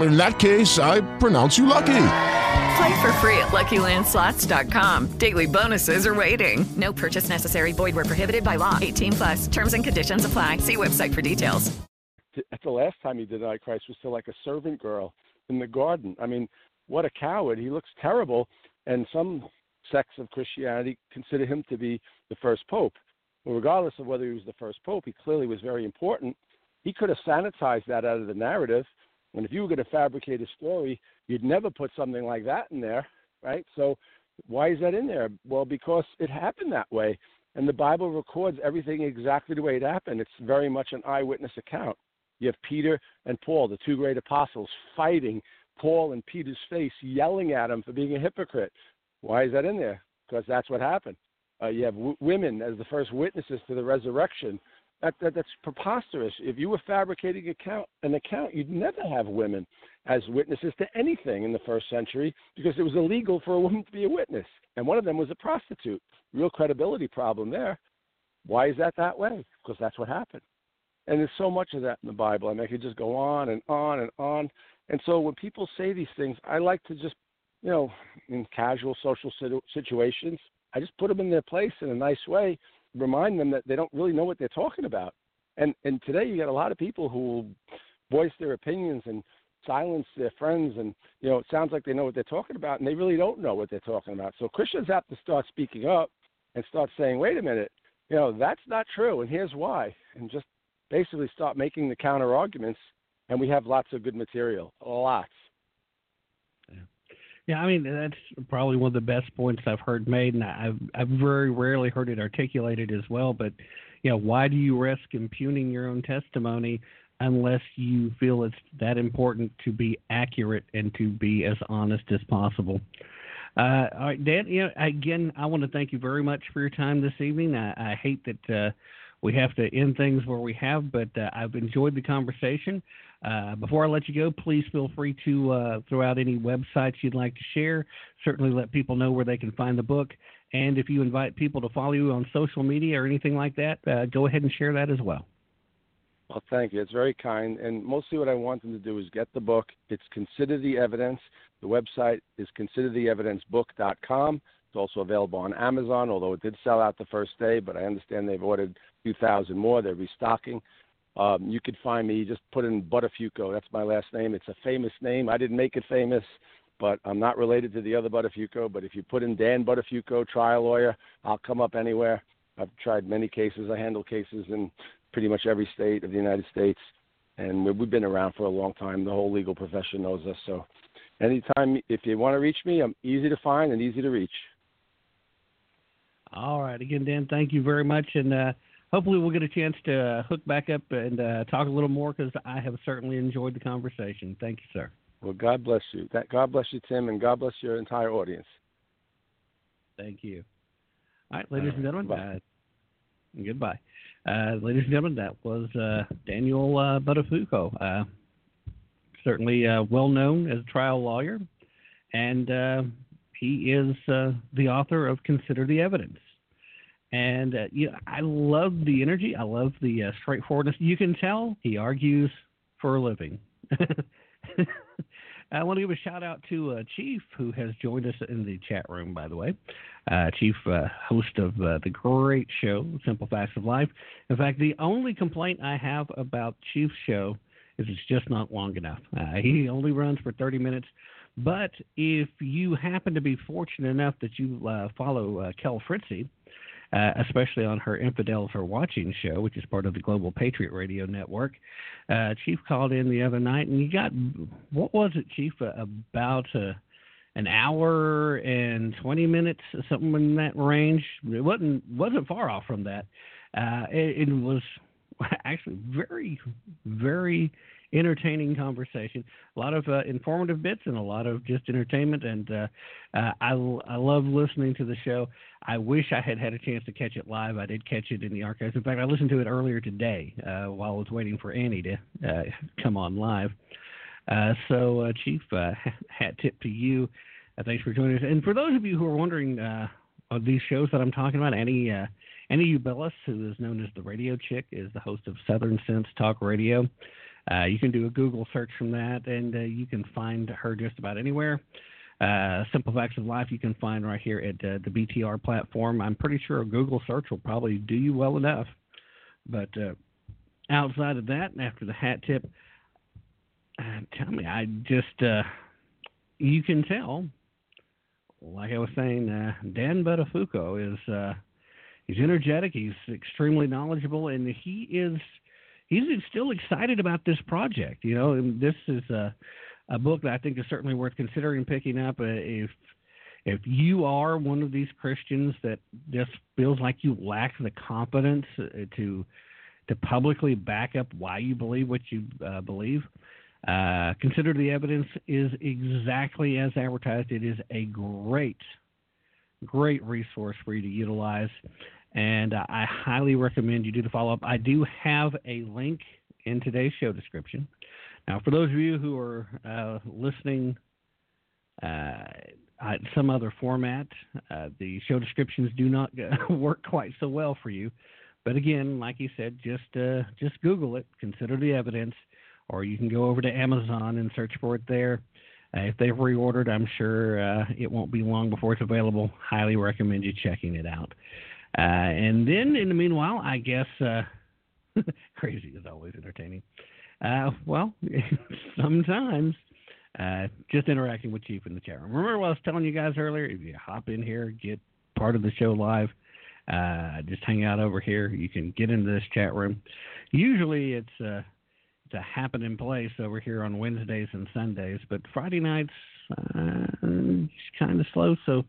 In that case, I pronounce you lucky. Play for free at LuckyLandSlots.com. Daily bonuses are waiting. No purchase necessary. Void where prohibited by law. 18 plus. Terms and conditions apply. See website for details. at the last time he denied Christ was still like a servant girl in the garden. I mean, what a coward. He looks terrible. And some sects of Christianity consider him to be the first pope. Well, regardless of whether he was the first pope, he clearly was very important. He could have sanitized that out of the narrative. And if you were going to fabricate a story, you'd never put something like that in there, right? So why is that in there? Well, because it happened that way. And the Bible records everything exactly the way it happened. It's very much an eyewitness account. You have Peter and Paul, the two great apostles, fighting Paul in Peter's face, yelling at him for being a hypocrite. Why is that in there? Because that's what happened. Uh, you have w- women as the first witnesses to the resurrection. That, that, that's preposterous. If you were fabricating account, an account, you'd never have women as witnesses to anything in the first century because it was illegal for a woman to be a witness. And one of them was a prostitute. Real credibility problem there. Why is that that way? Because that's what happened. And there's so much of that in the Bible. I mean, I could just go on and on and on. And so when people say these things, I like to just, you know, in casual social situ- situations, I just put them in their place in a nice way, remind them that they don't really know what they're talking about. And and today you got a lot of people who will voice their opinions and silence their friends and you know it sounds like they know what they're talking about and they really don't know what they're talking about. So Christians have to start speaking up and start saying, "Wait a minute, you know, that's not true and here's why." And just basically start making the counter arguments and we have lots of good material. Lots. Yeah, I mean that's probably one of the best points I've heard made, and I've I've very rarely heard it articulated as well. But you know, why do you risk impugning your own testimony unless you feel it's that important to be accurate and to be as honest as possible? Uh, all right, Dan. You know, again, I want to thank you very much for your time this evening. I, I hate that uh, we have to end things where we have, but uh, I've enjoyed the conversation. Uh, before I let you go, please feel free to uh, throw out any websites you'd like to share. Certainly let people know where they can find the book. And if you invite people to follow you on social media or anything like that, uh, go ahead and share that as well. Well, thank you. It's very kind. And mostly what I want them to do is get the book. It's Consider the Evidence. The website is considertheevidencebook.com. Also available on Amazon, although it did sell out the first day, but I understand they've ordered 2,000 more. They're restocking. Um, you could find me. Just put in Buttafuoco. That's my last name. It's a famous name. I didn't make it famous, but I'm not related to the other Buttafuoco. But if you put in Dan Buttafuoco, trial lawyer, I'll come up anywhere. I've tried many cases. I handle cases in pretty much every state of the United States, and we've been around for a long time. The whole legal profession knows us. So, anytime if you want to reach me, I'm easy to find and easy to reach. All right. Again, Dan, thank you very much, and uh, hopefully we'll get a chance to uh, hook back up and uh, talk a little more because I have certainly enjoyed the conversation. Thank you, sir. Well, God bless you. That God bless you, Tim, and God bless your entire audience. Thank you. All right, ladies and gentlemen. Uh, goodbye. Uh, ladies and gentlemen, that was uh, Daniel uh, Buttafuoco. Uh, certainly uh, well known as a trial lawyer, and uh, he is uh, the author of Consider the Evidence. And uh, you know, I love the energy. I love the uh, straightforwardness. You can tell he argues for a living. I want to give a shout out to uh, Chief, who has joined us in the chat room, by the way. Uh, Chief, uh, host of uh, the great show, Simple Facts of Life. In fact, the only complaint I have about Chief's show is it's just not long enough. Uh, he only runs for 30 minutes. But if you happen to be fortunate enough that you uh, follow Kel Fritzy, uh, especially on her Infidel for Watching show, which is part of the Global Patriot Radio Network. Uh, Chief called in the other night, and you got what was it, Chief? Uh, about uh, an hour and twenty minutes, something in that range. It wasn't wasn't far off from that. Uh, it, it was actually very, very entertaining conversation. A lot of uh, informative bits and a lot of just entertainment. And uh, uh, I, I love listening to the show. I wish I had had a chance to catch it live. I did catch it in the archives. In fact, I listened to it earlier today uh, while I was waiting for Annie to uh, come on live. Uh, so, uh, Chief, uh, hat tip to you. Uh, thanks for joining us. And for those of you who are wondering uh, of these shows that I'm talking about, Annie uh, Annie Ubilis, who is known as the Radio Chick, is the host of Southern Sense Talk Radio. Uh, you can do a Google search from that, and uh, you can find her just about anywhere. Uh, Simple Facts of Life you can find right here at uh, the BTR platform. I'm pretty sure a Google search will probably do you well enough. But uh, outside of that, after the hat tip, uh, tell me, I just, you can tell, like I was saying, Dan Buttafuoco is, he's energetic, he's extremely knowledgeable, and he is, he's still excited about this project. You know, and this is a, a book that I think is certainly worth considering picking up uh, if if you are one of these Christians that just feels like you lack the confidence uh, to to publicly back up why you believe what you uh, believe, uh, consider the evidence is exactly as advertised. It is a great, great resource for you to utilize, and uh, I highly recommend you do the follow up. I do have a link in today's show description. Now, for those of you who are uh, listening uh, some other format, uh, the show descriptions do not work quite so well for you. But again, like you said, just uh, just Google it, consider the evidence, or you can go over to Amazon and search for it there. Uh, if they've reordered, I'm sure uh, it won't be long before it's available. Highly recommend you checking it out. Uh, and then, in the meanwhile, I guess uh, crazy is always entertaining. Uh, well, sometimes uh, just interacting with Chief in the chat room. Remember what I was telling you guys earlier? If you hop in here, get part of the show live, uh, just hang out over here. You can get into this chat room. Usually it's uh, it's a happening place over here on Wednesdays and Sundays, but Friday nights uh, it's kind of slow. So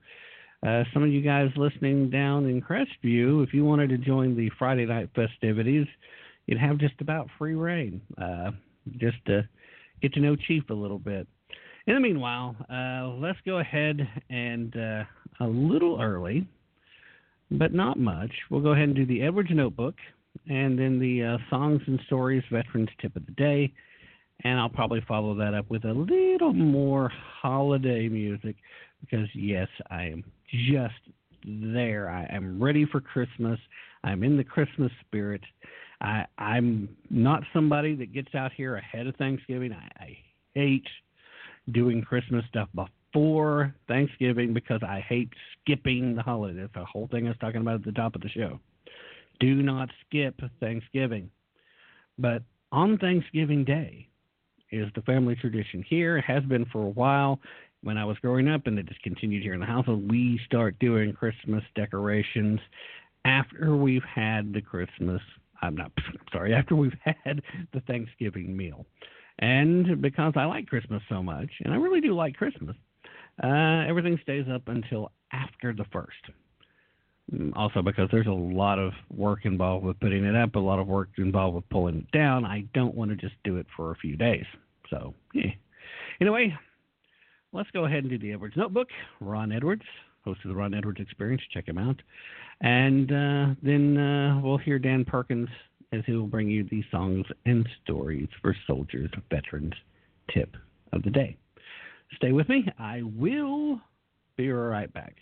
uh, some of you guys listening down in Crestview, if you wanted to join the Friday night festivities, you'd have just about free reign. Uh, just to get to know Chief a little bit. In the meanwhile, uh, let's go ahead and uh, a little early, but not much. We'll go ahead and do the Edwards Notebook and then the uh, Songs and Stories Veterans Tip of the Day. And I'll probably follow that up with a little more holiday music because, yes, I am just there. I am ready for Christmas. I'm in the Christmas spirit. I, I'm not somebody that gets out here ahead of Thanksgiving. I, I hate doing Christmas stuff before Thanksgiving because I hate skipping the holiday. That's the whole thing I was talking about at the top of the show. Do not skip Thanksgiving. But on Thanksgiving Day is the family tradition here. It has been for a while. When I was growing up, and it just continued here in the household, we start doing Christmas decorations after we've had the Christmas. I'm not sorry. After we've had the Thanksgiving meal, and because I like Christmas so much, and I really do like Christmas, uh, everything stays up until after the first. Mm, also, because there's a lot of work involved with putting it up, a lot of work involved with pulling it down. I don't want to just do it for a few days. So, yeah. Anyway, let's go ahead and do the Edwards Notebook. Ron Edwards, host of the Ron Edwards Experience. Check him out. And uh, then uh, we'll hear Dan Perkins as he will bring you the songs and stories for soldiers, veterans tip of the day. Stay with me. I will be right back.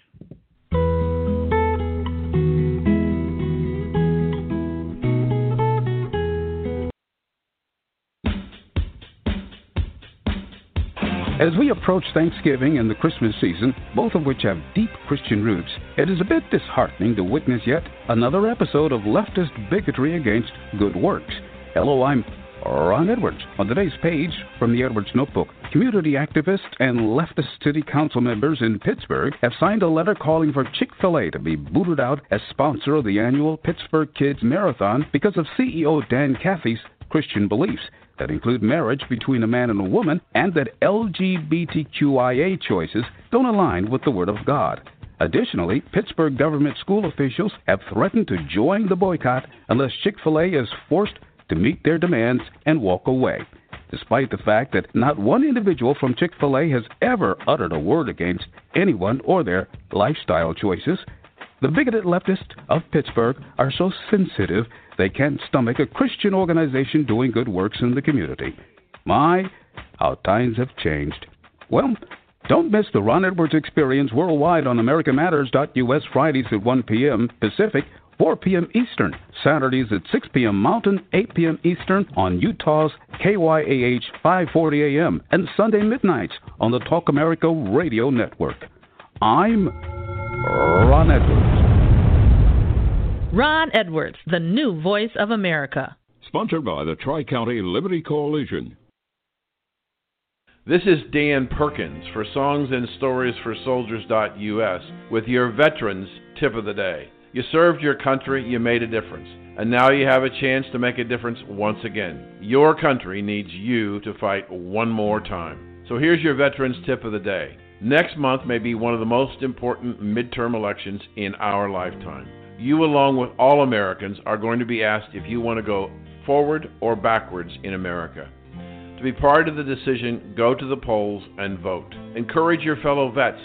As we approach Thanksgiving and the Christmas season, both of which have deep Christian roots, it is a bit disheartening to witness yet another episode of leftist bigotry against good works. Hello, I'm Ron Edwards. On today's page from the Edwards Notebook, community activists and leftist city council members in Pittsburgh have signed a letter calling for Chick fil A to be booted out as sponsor of the annual Pittsburgh Kids Marathon because of CEO Dan Cathy's Christian beliefs that include marriage between a man and a woman, and that LGBTQIA choices don't align with the Word of God. Additionally, Pittsburgh government school officials have threatened to join the boycott unless Chick fil A is forced to meet their demands and walk away. Despite the fact that not one individual from Chick fil A has ever uttered a word against anyone or their lifestyle choices, the bigoted leftists of Pittsburgh are so sensitive they can't stomach a Christian organization doing good works in the community. My, how times have changed. Well, don't miss the Ron Edwards experience worldwide on AmericanMatters.us Fridays at 1 p.m. Pacific, 4 p.m. Eastern, Saturdays at 6 p.m. Mountain, 8 p.m. Eastern on Utah's KYAH 540 a.m. and Sunday midnights on the Talk America Radio Network. I'm Ron Edwards. Ron Edwards, the new voice of America. Sponsored by the Tri County Liberty Coalition. This is Dan Perkins for Songs and Stories for Soldiers.us with your Veterans Tip of the Day. You served your country, you made a difference, and now you have a chance to make a difference once again. Your country needs you to fight one more time. So here's your Veterans Tip of the Day. Next month may be one of the most important midterm elections in our lifetime. You, along with all Americans, are going to be asked if you want to go forward or backwards in America. To be part of the decision, go to the polls and vote. Encourage your fellow vets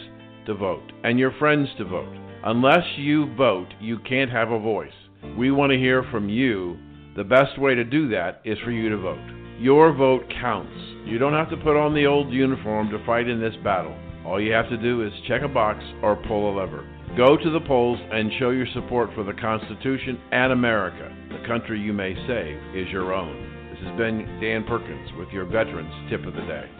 to vote and your friends to vote. Unless you vote, you can't have a voice. We want to hear from you. The best way to do that is for you to vote. Your vote counts. You don't have to put on the old uniform to fight in this battle. All you have to do is check a box or pull a lever. Go to the polls and show your support for the Constitution and America. The country you may save is your own. This has been Dan Perkins with your Veterans Tip of the Day.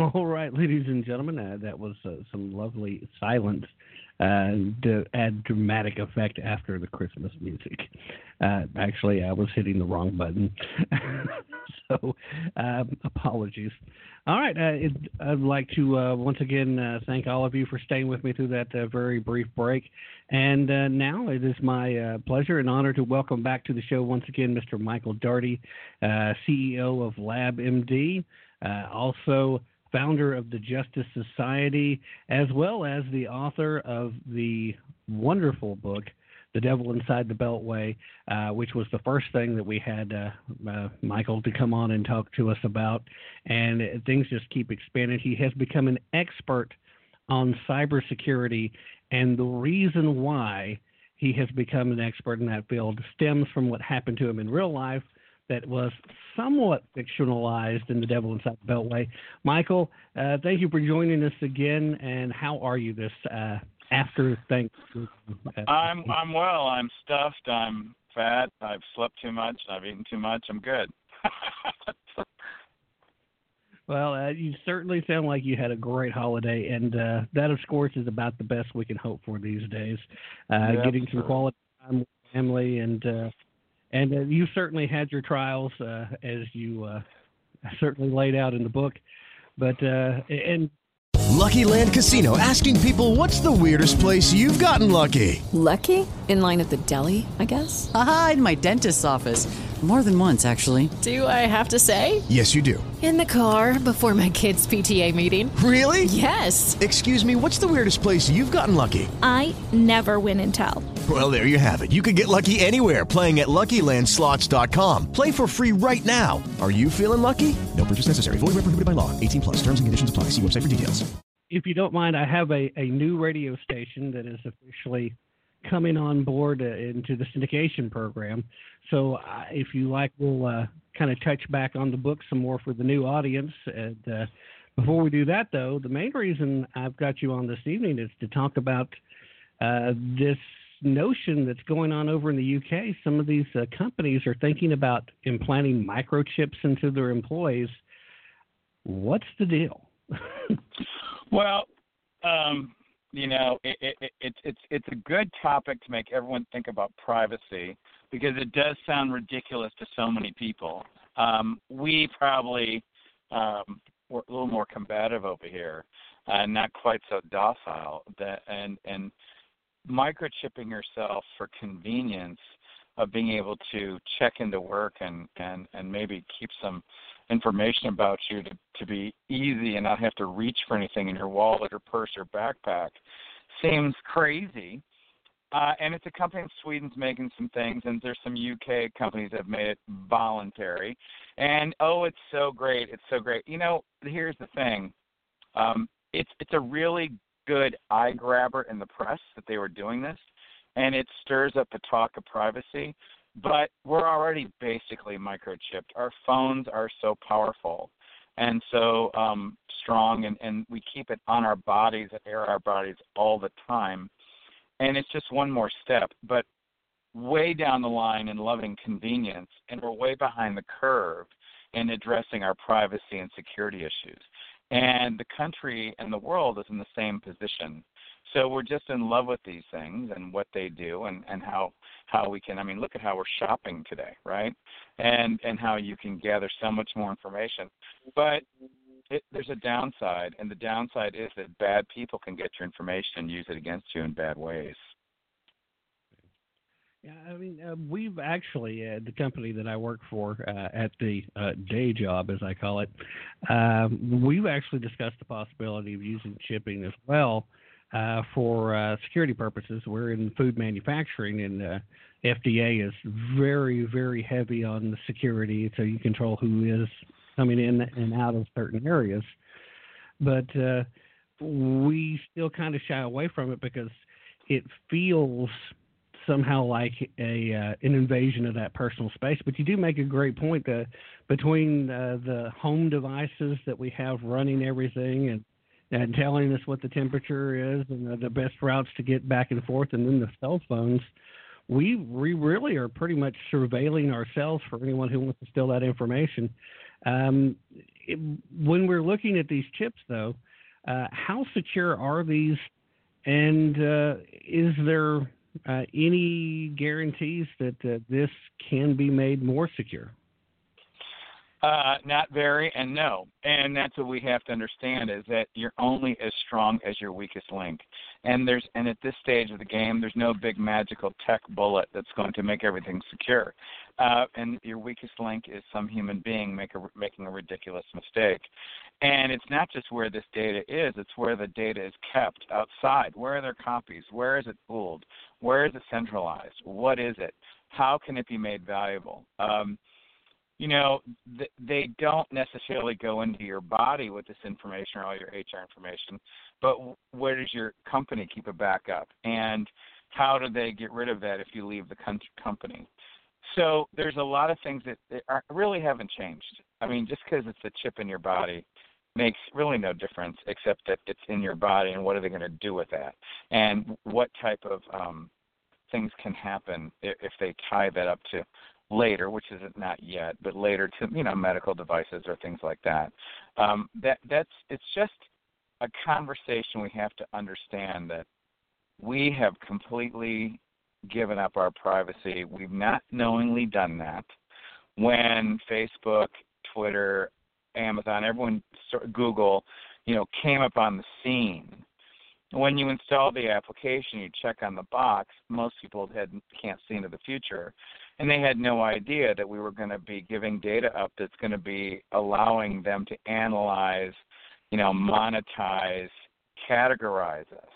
All right, ladies and gentlemen, uh, that was uh, some lovely silence uh, to add dramatic effect after the Christmas music. Uh, actually, I was hitting the wrong button, so um, apologies. All right, uh, it, I'd like to uh, once again uh, thank all of you for staying with me through that very brief break. And now it is my pleasure and honor to welcome back to the show once again Mr. Michael Daugherty, CEO of LabMD, also founder of the Justice Society, as well as the author of the wonderful book. The Devil Inside the Beltway, uh, which was the first thing that we had uh, uh, Michael to come on and talk to us about. And things just keep expanding. He has become an expert on cybersecurity, and the reason why he has become an expert in that field stems from what happened to him in real life that was somewhat fictionalized in The Devil Inside the Beltway. Michael, uh, thank you for joining us again, and how are you this uh, after Thanksgiving? I'm I'm well. I'm stuffed. I'm fat. I've slept too much. I've eaten too much. I'm good. Well, uh, you certainly sound like you had a great holiday, and uh, that, of course, is about the best we can hope for these days. Uh, Yep, getting some quality time with family, and uh, and uh, you certainly had your trials, uh, as you uh, certainly laid out in the book. But uh, and Lucky Land Casino asking people what's the weirdest place you've gotten lucky? Lucky? In line at the deli, I guess? Aha, in my dentist's office. More than once, actually. Do I have to say? Yes, you do. In the car before my kids' PTA meeting. Really? Yes. Excuse me, what's the weirdest place you've gotten lucky? I never win and tell. Well, there you have it. You can get lucky anywhere playing at LuckyLandSlots.com. Play for free right now. Are you feeling lucky? No purchase necessary. Void where prohibited by law. 18 plus. Terms and conditions apply. See website for details. If you don't mind, I have a, a new radio station that is officially coming on board uh, into the syndication program. So uh, if you like, we'll uh, kind of touch back on the book some more for the new audience. And uh, before we do that, though, the main reason I've got you on this evening is to talk about uh, this notion that's going on over in the UK. Some of these uh, companies are thinking about implanting microchips into their employees. What's the deal? well, um, you know, it, it, it, it's it's it's a good topic to make everyone think about privacy because it does sound ridiculous to so many people. Um, we probably um, were a little more combative over here, uh, not quite so docile. That and and microchipping yourself for convenience of being able to check into work and and and maybe keep some information about you to to be easy and not have to reach for anything in your wallet or purse or backpack seems crazy. Uh, and it's a company in Sweden's making some things, and there's some UK companies that have made it voluntary. And oh, it's so great! It's so great. You know, here's the thing. Um, it's it's a really good eye grabber in the press that they were doing this, and it stirs up the talk of privacy. But we're already basically microchipped. Our phones are so powerful and so um, strong, and, and we keep it on our bodies, air our bodies all the time. And it's just one more step. But way down the line in loving convenience, and we're way behind the curve in addressing our privacy and security issues. And the country and the world is in the same position. So we're just in love with these things and what they do and, and how how we can I mean look at how we're shopping today, right? And and how you can gather so much more information. But it, there's a downside, and the downside is that bad people can get your information and use it against you in bad ways. Yeah, I mean, uh, we've actually, uh, the company that I work for uh, at the uh, day job, as I call it, um, we've actually discussed the possibility of using chipping as well uh, for uh, security purposes. We're in food manufacturing, and FDA is very, very heavy on the security, so you control who is coming in and out of certain areas. But we still kind of shy away from it because it feels somehow like a uh, an invasion of that personal space. But you do make a great point that between uh, the home devices that we have running everything and and telling us what the temperature is and the, the best routes to get back and forth, and then the cell phones, we we really are pretty much surveilling ourselves for anyone who wants to steal that information. Um, it, when we're looking at these chips, though, uh, how secure are these, and uh, is there uh, any guarantees that uh, this can be made more secure? Uh, not very, and no. And that's what we have to understand is that you're only as strong as your weakest link. And there's and at this stage of the game, there's no big magical tech bullet that's going to make everything secure. Uh, and your weakest link is some human being make a, making a ridiculous mistake. And it's not just where this data is; it's where the data is kept outside. Where are their copies? Where is it pooled? Where is it centralized? What is it? How can it be made valuable? Um, you know, th- they don't necessarily go into your body with this information or all your HR information, but where does your company keep a backup? And how do they get rid of that if you leave the con- company? So there's a lot of things that, are, really haven't changed. I mean, just because it's a chip in your body makes really no difference except that it's in your body and what are they going to do with that and what type of um, things can happen if they tie that up to later, which is not yet, but later to you know medical devices or things like that. Um, that that's it's just a conversation we have to understand that we have completely given up our privacy. We've not knowingly done that. When Facebook, Twitter, Amazon, everyone, Google, you know, came up on the scene. When you install the application, you check on the box. Most people had, can't see into the future and they had no idea that we were going to be giving data up that's going to be allowing them to analyze, you know, monetize, categorize us.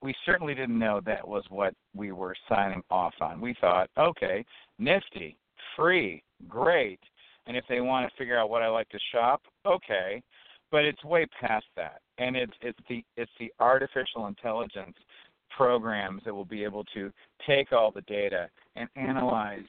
We certainly didn't know that was what we were signing off on. We thought, okay, nifty, free, great. And if they want to figure out what I like to shop, okay. But it's way past that. And it's it's the it's the artificial intelligence programs that will be able to take all the data and analyze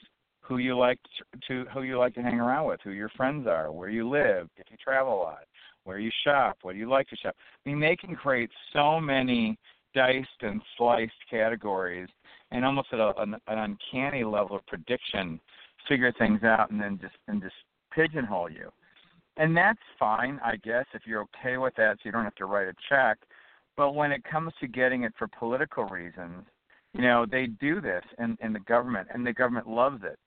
who you like to, who you like to hang around with, who your friends are, where you live, if you travel a lot, where you shop, what do you like to shop. I mean, they can create so many diced and sliced categories, and almost at a, an, an uncanny level of prediction, figure things out, and then just and just pigeonhole you. And that's fine, I guess, if you're okay with that, so you don't have to write a check. But when it comes to getting it for political reasons, you know, they do this in, in the government, and the government loves it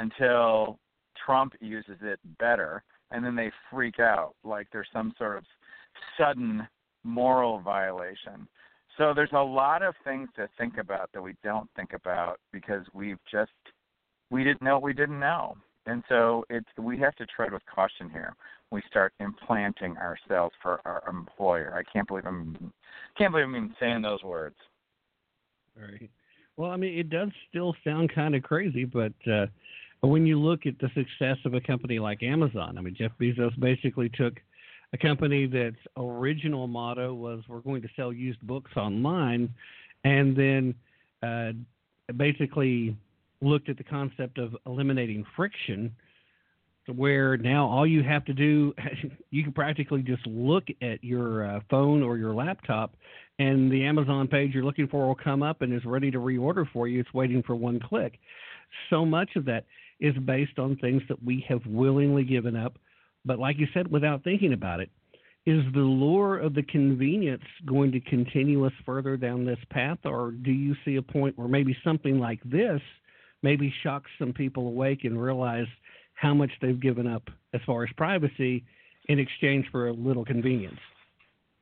until Trump uses it better, and then they freak out like there's some sort of sudden moral violation. So there's a lot of things to think about that we don't think about because we've just we didn't know we didn't know. And so it's we have to tread with caution here. We start implanting ourselves for our employer. I can't believe I'm can't believe I'm even saying those words. Right. Well, I mean, it does still sound kind of crazy, but uh, when you look at the success of a company like Amazon, I mean, Jeff Bezos basically took a company that's original motto was we're going to sell used books online, and then uh, basically looked at the concept of eliminating friction where now all you have to do you can practically just look at your uh, phone or your laptop and the amazon page you're looking for will come up and is ready to reorder for you. It's waiting for one click. So much of that is based on things that we have willingly given up but like you said without thinking about it is the lure of the convenience going to continue us further down this path or do you see a point where maybe something like this maybe shocks some people awake and realize how much they've given up as far as privacy in exchange for a little convenience.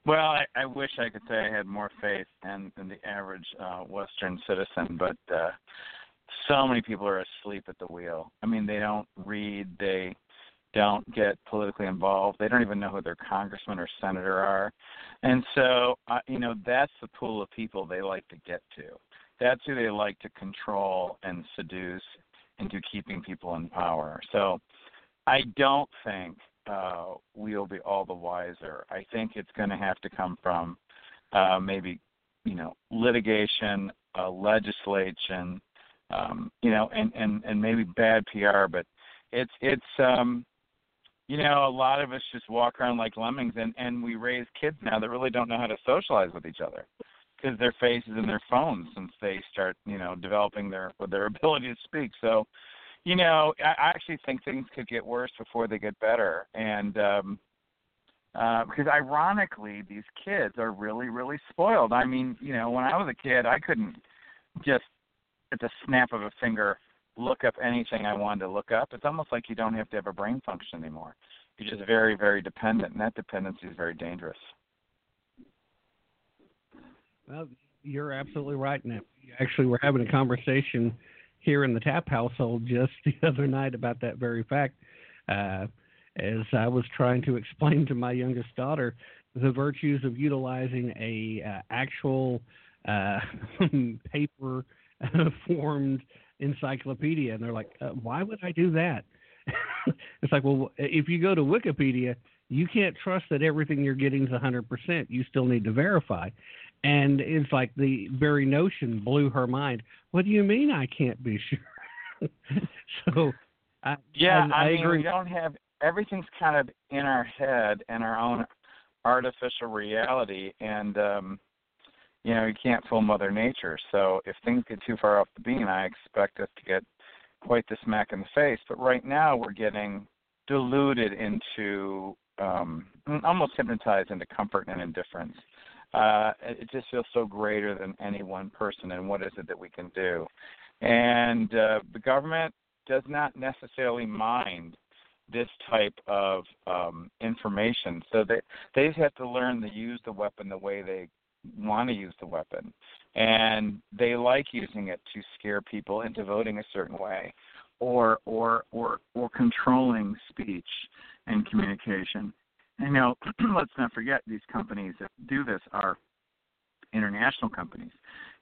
Well, I, I wish I could say I had more faith in, in the average uh, Western citizen, but uh, so many people are asleep at the wheel. I mean, they don't read, they don't get politically involved, they don't even know who their congressman or senator are, and so uh, you know that's the pool of people they like to get to. That's who they like to control and seduce into keeping people in power. So I don't think uh, we'll be all the wiser. I think it's going to have to come from uh, maybe you know litigation, uh, legislation, um, you know, and, and and maybe bad PR. But it's it's um, you know a lot of us just walk around like lemmings, and and we raise kids now that really don't know how to socialize with each other because their faces in their phones since they start, you know, developing their their ability to speak. So, you know, I, I actually think things could get worse before they get better, and um, uh, because ironically, these kids are really, really spoiled. I mean, you know, when I was a kid, I couldn't just at the snap of a finger look up anything I wanted to look up. It's almost like you don't have to have a brain function anymore. You're just very, very dependent, and that dependency is very dangerous. Well, you're absolutely right. And actually, we're having a conversation here in the Tapp household just the other night about that very fact. Uh, as I was trying to explain to my youngest daughter the virtues of utilizing a uh, actual uh, paper formed encyclopedia, and they're like, uh, "Why would I do that?" it's like, well, if you go to Wikipedia, you can't trust that everything you're getting is 100%. You still need to verify. And it's like the very notion blew her mind. What do you mean I can't be sure? so, I, yeah, I, I, I mean, agree. we don't have everything's kind of in our head and our own artificial reality, and um, you know, you can't fool Mother Nature. So, if things get too far off the beam, I expect us to get quite the smack in the face. But right now, we're getting deluded into um, almost hypnotized into comfort and indifference uh, it just feels so greater than any one person. And what is it that we can do? And uh, the government does not necessarily mind this type of um, information. So they they just have to learn to use the weapon the way they want to use the weapon, and they like using it to scare people into voting a certain way, or or or or controlling speech and communication. And, know, let's not forget these companies that do this are international companies,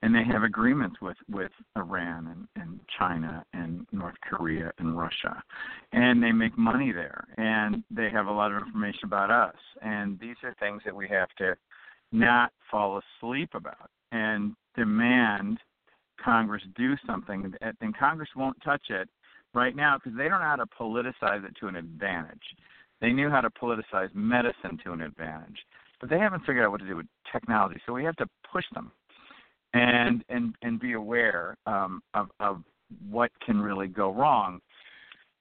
and they have agreements with with Iran and, and China and North Korea and Russia, and they make money there, and they have a lot of information about us, and these are things that we have to not fall asleep about and demand Congress do something, and Congress won't touch it right now because they don't know how to politicize it to an advantage. They knew how to politicize medicine to an advantage, but they haven't figured out what to do with technology. So we have to push them and and and be aware um, of of what can really go wrong.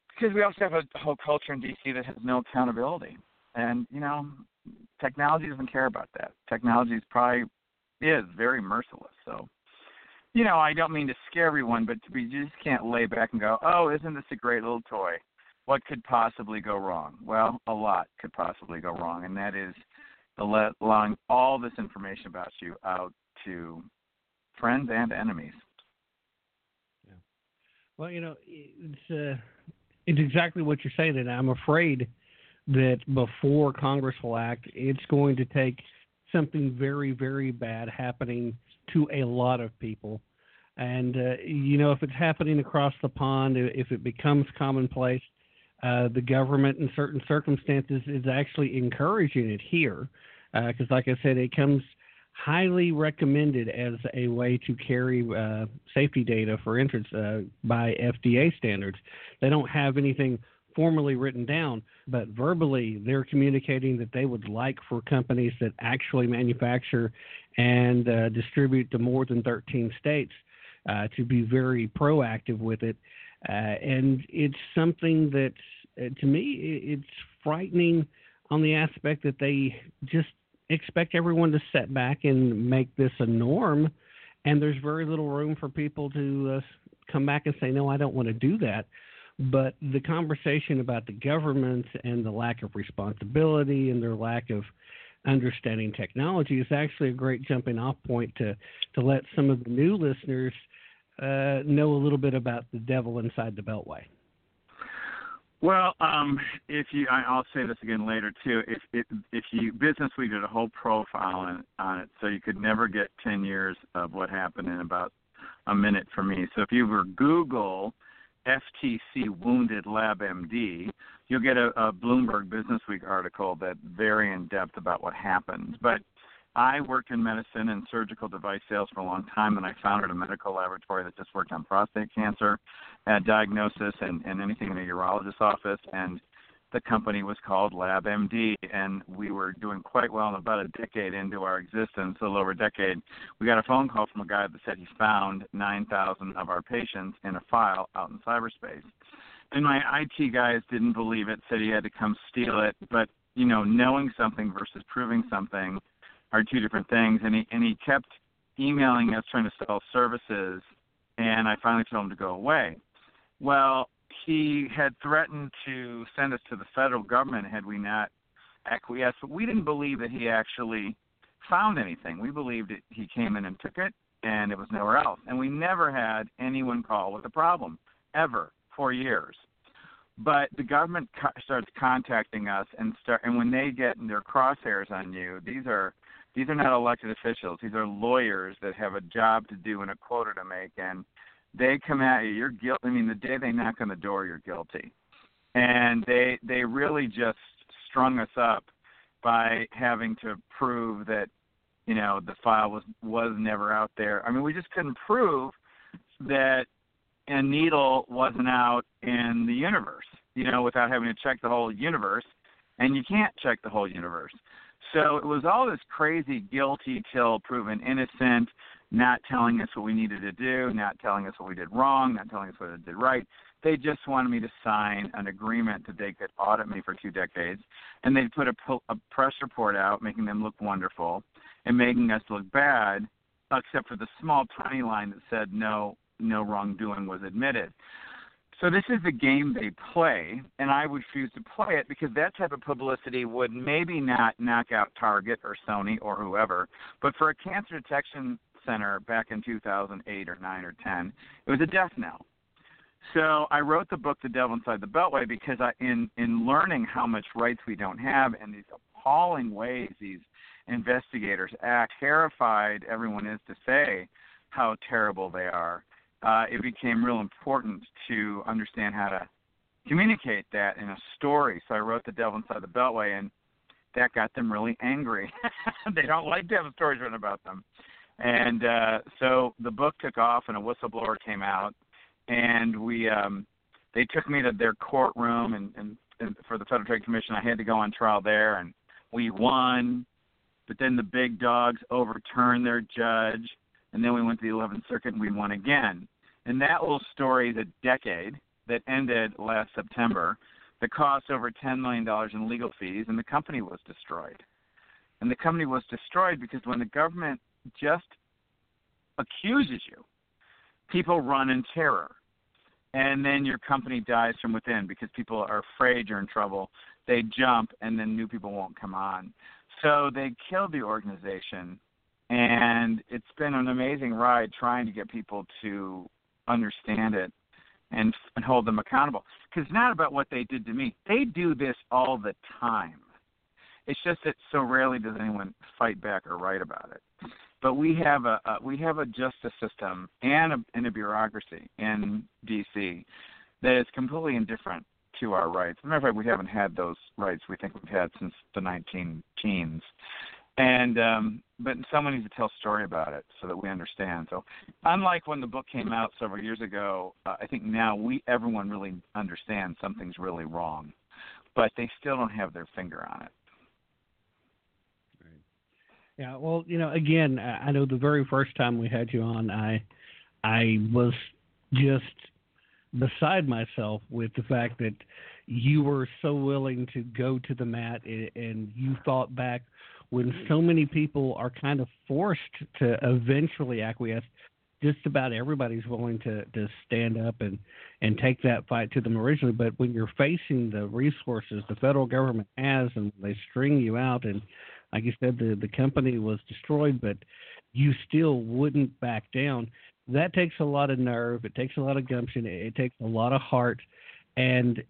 Because we also have a whole culture in DC that has no accountability, and you know, technology doesn't care about that. Technology is probably is very merciless. So, you know, I don't mean to scare everyone, but we just can't lay back and go, "Oh, isn't this a great little toy?" What could possibly go wrong? Well, a lot could possibly go wrong, and that is allowing all this information about you out to friends and enemies. Yeah. Well, you know, it's uh, it's exactly what you're saying, and I'm afraid that before Congress will act, it's going to take something very, very bad happening to a lot of people. And uh, you know, if it's happening across the pond, if it becomes commonplace, uh, the government in certain circumstances is actually encouraging it here, because, uh, like I said, it comes highly recommended as a way to carry uh, safety data for entrance uh, by FDA standards. They don't have anything formally written down, but verbally they're communicating that they would like for companies that actually manufacture and uh, distribute to more than 13 states uh, to be very proactive with it. Uh, and it's something that, uh, to me, it's frightening on the aspect that they just expect everyone to set back and make this a norm. And there's very little room for people to uh, come back and say, no, I don't want to do that. But the conversation about the government and the lack of responsibility and their lack of understanding technology is actually a great jumping off point to, to let some of the new listeners uh, know a little bit about the devil inside the Beltway. Well, um, if you, I, I'll say this again later too. If if, if you Business Week did a whole profile on, on it, so you could never get ten years of what happened in about a minute for me. So if you were Google FTC wounded LabMD, you'll get a, a Bloomberg Business Week article that very in depth about what happened. But I worked in medicine and surgical device sales for a long time, and I founded a medical laboratory that just worked on prostate cancer uh, diagnosis and, and anything in a urologist's office. And the company was called LabMD, and we were doing quite well. About a decade into our existence, a little over a decade, we got a phone call from a guy that said he found 9,000 of our patients in a file out in cyberspace. And my IT guys didn't believe it, said he had to come steal it. But you know, knowing something versus proving something are two different things. And he and he kept emailing us trying to sell services, and I finally told him to go away. Well, he had threatened to send us to the federal government had we not acquiesced, but we didn't believe that he actually found anything. We believed he came in and took it, and it was nowhere else. And we never had anyone call with a problem, ever, for years. But the government co- starts contacting us, and start, and when they get their crosshairs on you, these are these are not elected officials. These are lawyers that have a job to do and a quota to make, and they come at you. You're guilty. I mean, the day they knock on the door, you're guilty, and they they really just strung us up by having to prove that you know the file was was never out there. I mean, we just couldn't prove that a needle wasn't out in the universe, you know, without having to check the whole universe, and you can't check the whole universe. So it was all this crazy guilty till proven innocent not telling us what we needed to do, not telling us what we did wrong, not telling us what we did right. They just wanted me to sign an agreement that they could audit me for two decades, and they'd put a, a press report out making them look wonderful and making us look bad, except for the small tiny line that said no no wrongdoing was admitted. So this is the game they play, and I refuse to play it because that type of publicity would maybe not knock out Target or Sony or whoever, but for a cancer detection center back in 2008 or 9 or 10, it was a death knell. so I wrote the book The Devil Inside the Beltway because I in in learning how much rights we don't have and these appalling ways these investigators act, terrified everyone is to say how terrible they are. Uh, it became real important to understand how to communicate that in a story. So I wrote The Devil Inside the Beltway, and that got them really angry. they don't like to have stories written about them. And uh, so the book took off, and a whistleblower came out, and we um, they took me to their courtroom, and, and, and for the Federal Trade Commission, I had to go on trial there, and we won. But then the big dogs overturned their judge, and then we went to the 11th Circuit, and we won again. And that little story a decade that ended last September that cost over $10 million in legal fees, and the company was destroyed. And the company was destroyed because when the government just accuses you, people run in terror. And then your company dies from within because people are afraid you're in trouble. They jump, and then new people won't come on. So they killed the organization, and it's been an amazing ride trying to get people to understand it and, and hold them accountable. Because it's not about what they did to me. They do this all the time. It's just that so rarely does anyone fight back or write about it. But we have a, a we have a justice system and a, and a bureaucracy in D.C. that is completely indifferent to our rights. As a matter of fact, we haven't had those rights we think we've had since the 19 teens. And um, but someone needs to tell a story about it so that we understand. So, unlike when the book came out several years ago, uh, I think now we everyone really understands something's really wrong, but they still don't have their finger on it. Yeah, well, you know, again, I know the very first time we had you on, I, I was just beside myself with the fact that you were so willing to go to the mat and you thought back when so many people are kind of forced to eventually acquiesce just about everybody's willing to to stand up and and take that fight to them originally. But when you're facing the resources the federal government has and they string you out and like you said the the company was destroyed but you still wouldn't back down that takes a lot of nerve it takes a lot of gumption it, it takes a lot of heart and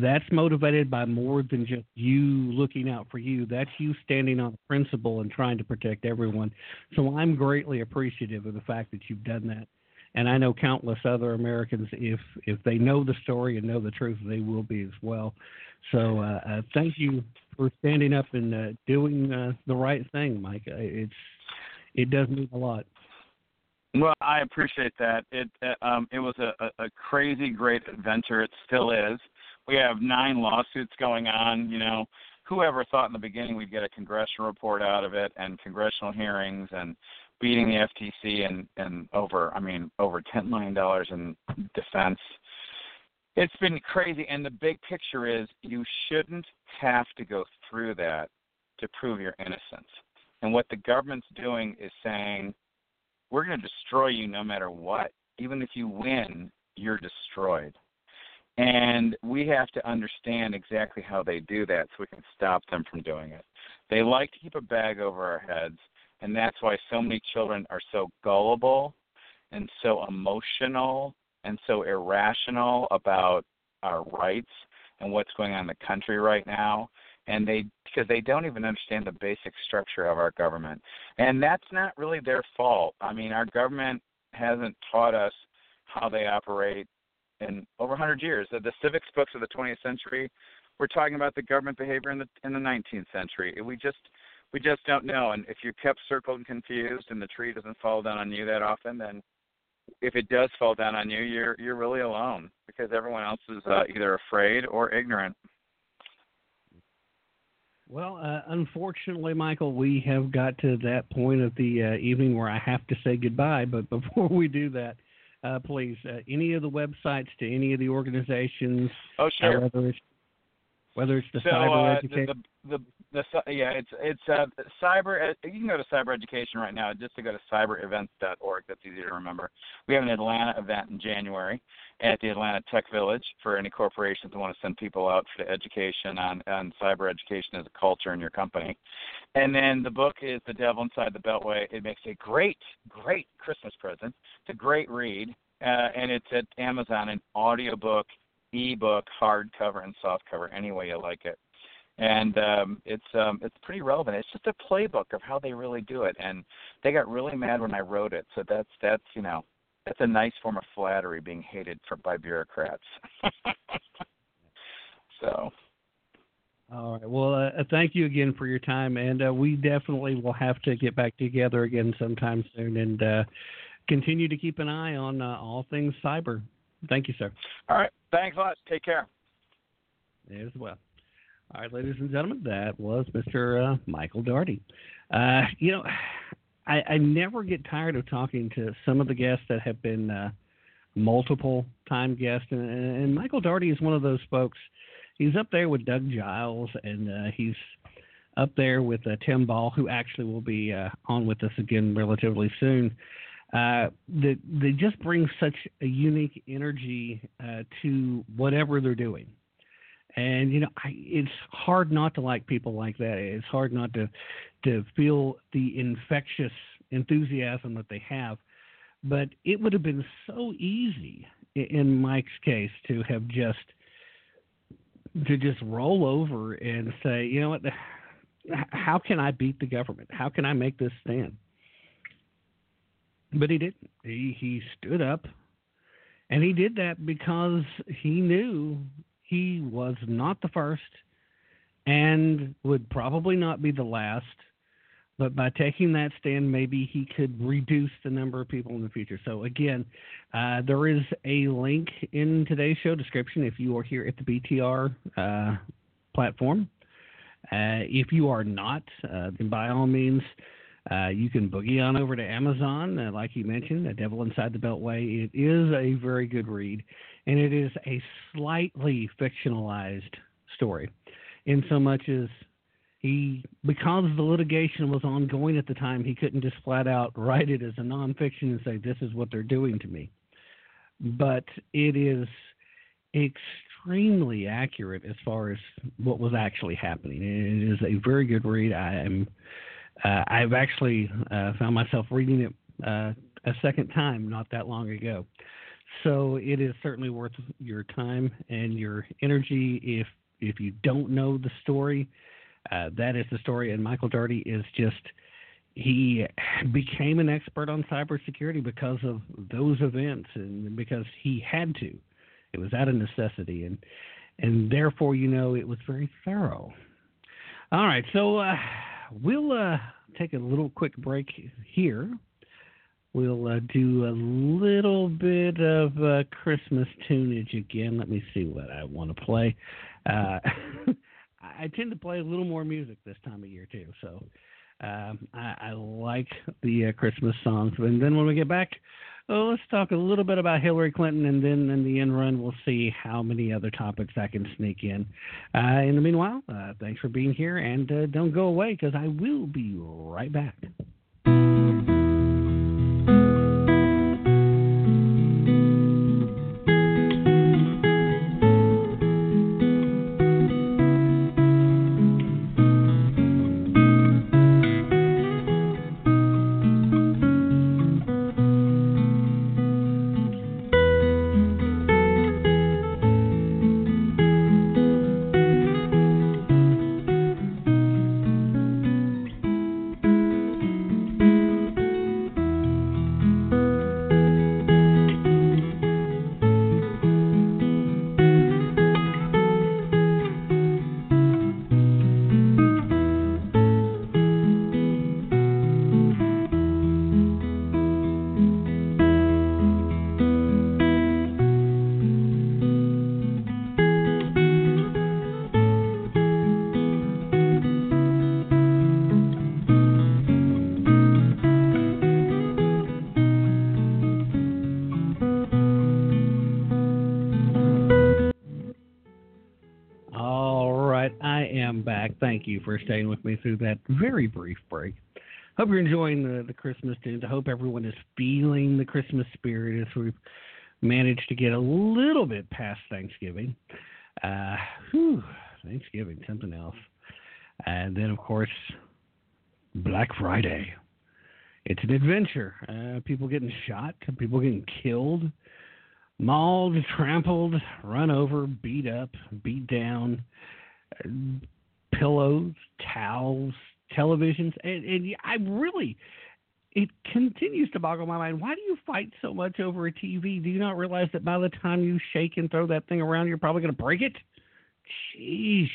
that's motivated by more than just you looking out for you. That's you standing on principle and trying to protect everyone. So I'm greatly appreciative of the fact that you've done that. And I know countless other Americans, if if they know the story and know the truth, they will be as well. So uh, uh, thank you for standing up and uh, doing uh, the right thing, Mike. Uh, it's it does mean a lot. Well, I appreciate that. It uh, um, it was a, a crazy great adventure. It still is we have nine lawsuits going on. You know, whoever thought in the beginning we'd get a congressional report out of it and congressional hearings and beating the FTC and and over I mean over ten million dollars in defense. It's been crazy, and the big picture is you shouldn't have to go through that to prove your innocence. And what the government's doing is saying, we're going to destroy you no matter what. Even if you win, you're destroyed. And we have to understand exactly how they do that so we can stop them from doing it. They like to keep a bag over our heads, and that's why so many children are so gullible and so emotional and so irrational about our rights and what's going on in the country right now and they because they don't even understand the basic structure of our government and that's not really their fault i mean our government hasn't taught us how they operate in over 100 years. The, the civics books of the 20th century we're talking about the government behavior in the in the 19th century. We just we just don't know. And if you're kept circled and confused, and the tree doesn't fall down on you that often, then if it does fall down on you, you're you're really alone because everyone else is uh, either afraid or ignorant. Well, uh, unfortunately, Michael, we have got to that point of the uh, evening where I have to say goodbye. But before we do that, uh, please, uh, any of the websites to any of the organizations. Oh, sure. whether it's whether it's the so, cyber uh, education. The, the, the, the, yeah, it's it's uh, cyber. You can go to cyber education right now. Just to go to cyberevents.org. That's easy to remember. We have an Atlanta event in January at the Atlanta Tech Village for any corporations that want to send people out for the education on on cyber education as a culture in your company. And then the book is The Devil Inside the Beltway. It makes a great, great Christmas present. It's a great read uh, and it's at Amazon in audiobook, ebook, hardcover, and softcover. Any way you like it, and um, it's um, it's pretty relevant. It's just a playbook of how they really do it, and they got really mad when I wrote it. So that's that's you know that's a nice form of flattery being hated for by bureaucrats. so All right. Well, uh, thank you again for your time, and uh, we definitely will have to get back together again sometime soon and uh, continue to keep an eye on uh, all things cyber. Thank you, sir. all right, thanks a lot. Take care. As well. All right, ladies and gentlemen, that was Mr. Uh, Michael Daugherty. Uh, you know, I, I never get tired of talking to some of the guests that have been uh, multiple time guests, and, and Michael Daugherty is one of those folks. He's up there with Doug Giles, and uh, he's up there with uh, Tim Ball, who actually will be uh, on with us again relatively soon. Uh, that they just bring such a unique energy uh, to whatever they're doing. And you know, I, it's hard not to like people like that. It's hard not to to feel the infectious enthusiasm that they have. But it would have been so easy in Mike's case to have just to just roll over and say, you know what, how can I beat the government? How can I make this stand? But he didn't. He he stood up, and he did that because he knew he was not the first, and would probably not be the last. But by taking that stand, maybe he could reduce the number of people in the future. So again, uh, there is a link in today's show description if you are here at the BTR uh, platform. Uh, if you are not, uh, then by all means, uh, you can boogie on over to Amazon, uh, like you mentioned, The Devil Inside the Beltway. It is a very good read, and it is a slightly fictionalized story, in so much as he, because the litigation was ongoing at the time, he couldn't just flat out write it as a nonfiction and say, "This is what they're doing to me." But it is extremely accurate as far as what was actually happening. It is a very good read. I am. Uh, I've actually uh, found myself reading it uh, a second time not that long ago. So it is certainly worth your time and your energy. If if you don't know the story, uh, that is the story. And Michael Daugherty is just he became an expert on cybersecurity because of those events and because he had to. It was out of necessity, and and therefore, you know, it was very thorough. All right, so uh, we'll uh, take a little quick break here. We'll uh, do a little bit of uh, Christmas tunage again. Let me see what I want to play. Uh, I tend to play a little more music this time of year too, so um, I, I like the uh, Christmas songs. And then when we get back, oh, let's talk a little bit about Hillary Clinton, and then in the end run, we'll see how many other topics I can sneak in. Uh, in the meanwhile, uh, thanks for being here, and uh, don't go away because I will be right back. For staying with me through that very brief break. Hope you're enjoying the, the Christmas tunes. I hope everyone is feeling the Christmas spirit as we've managed to get a little bit past Thanksgiving. Uh, whew, Thanksgiving, something else. And then, of course, Black Friday. it's an adventure. Uh, people getting shot, people getting killed, mauled, trampled, run over, beat up, beat down, pillows, towels, televisions, and, and I really, it continues to boggle my mind. Why do you fight so much over a TV? Do you not realize that by the time you shake and throw that thing around, you're probably going to break it? Sheesh.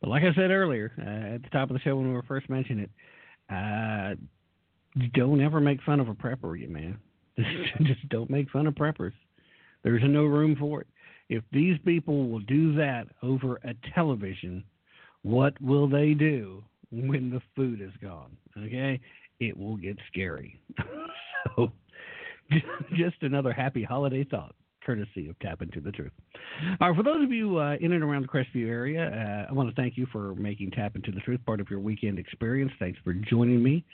But like I said earlier, uh, at the top of the show when we were first mentioning it, uh, don't ever make fun of a prepper, you man. Just don't make fun of preppers. There's no room for it. If these people will do that over a television, what will they do when the food is gone? Okay, it will get scary. so, just another happy holiday thought courtesy of Tapp Into the Truth. All right, for those of you uh, in and around the Crestview area, uh, I want to thank you for making Tapp Into the Truth part of your weekend experience. Thanks for joining me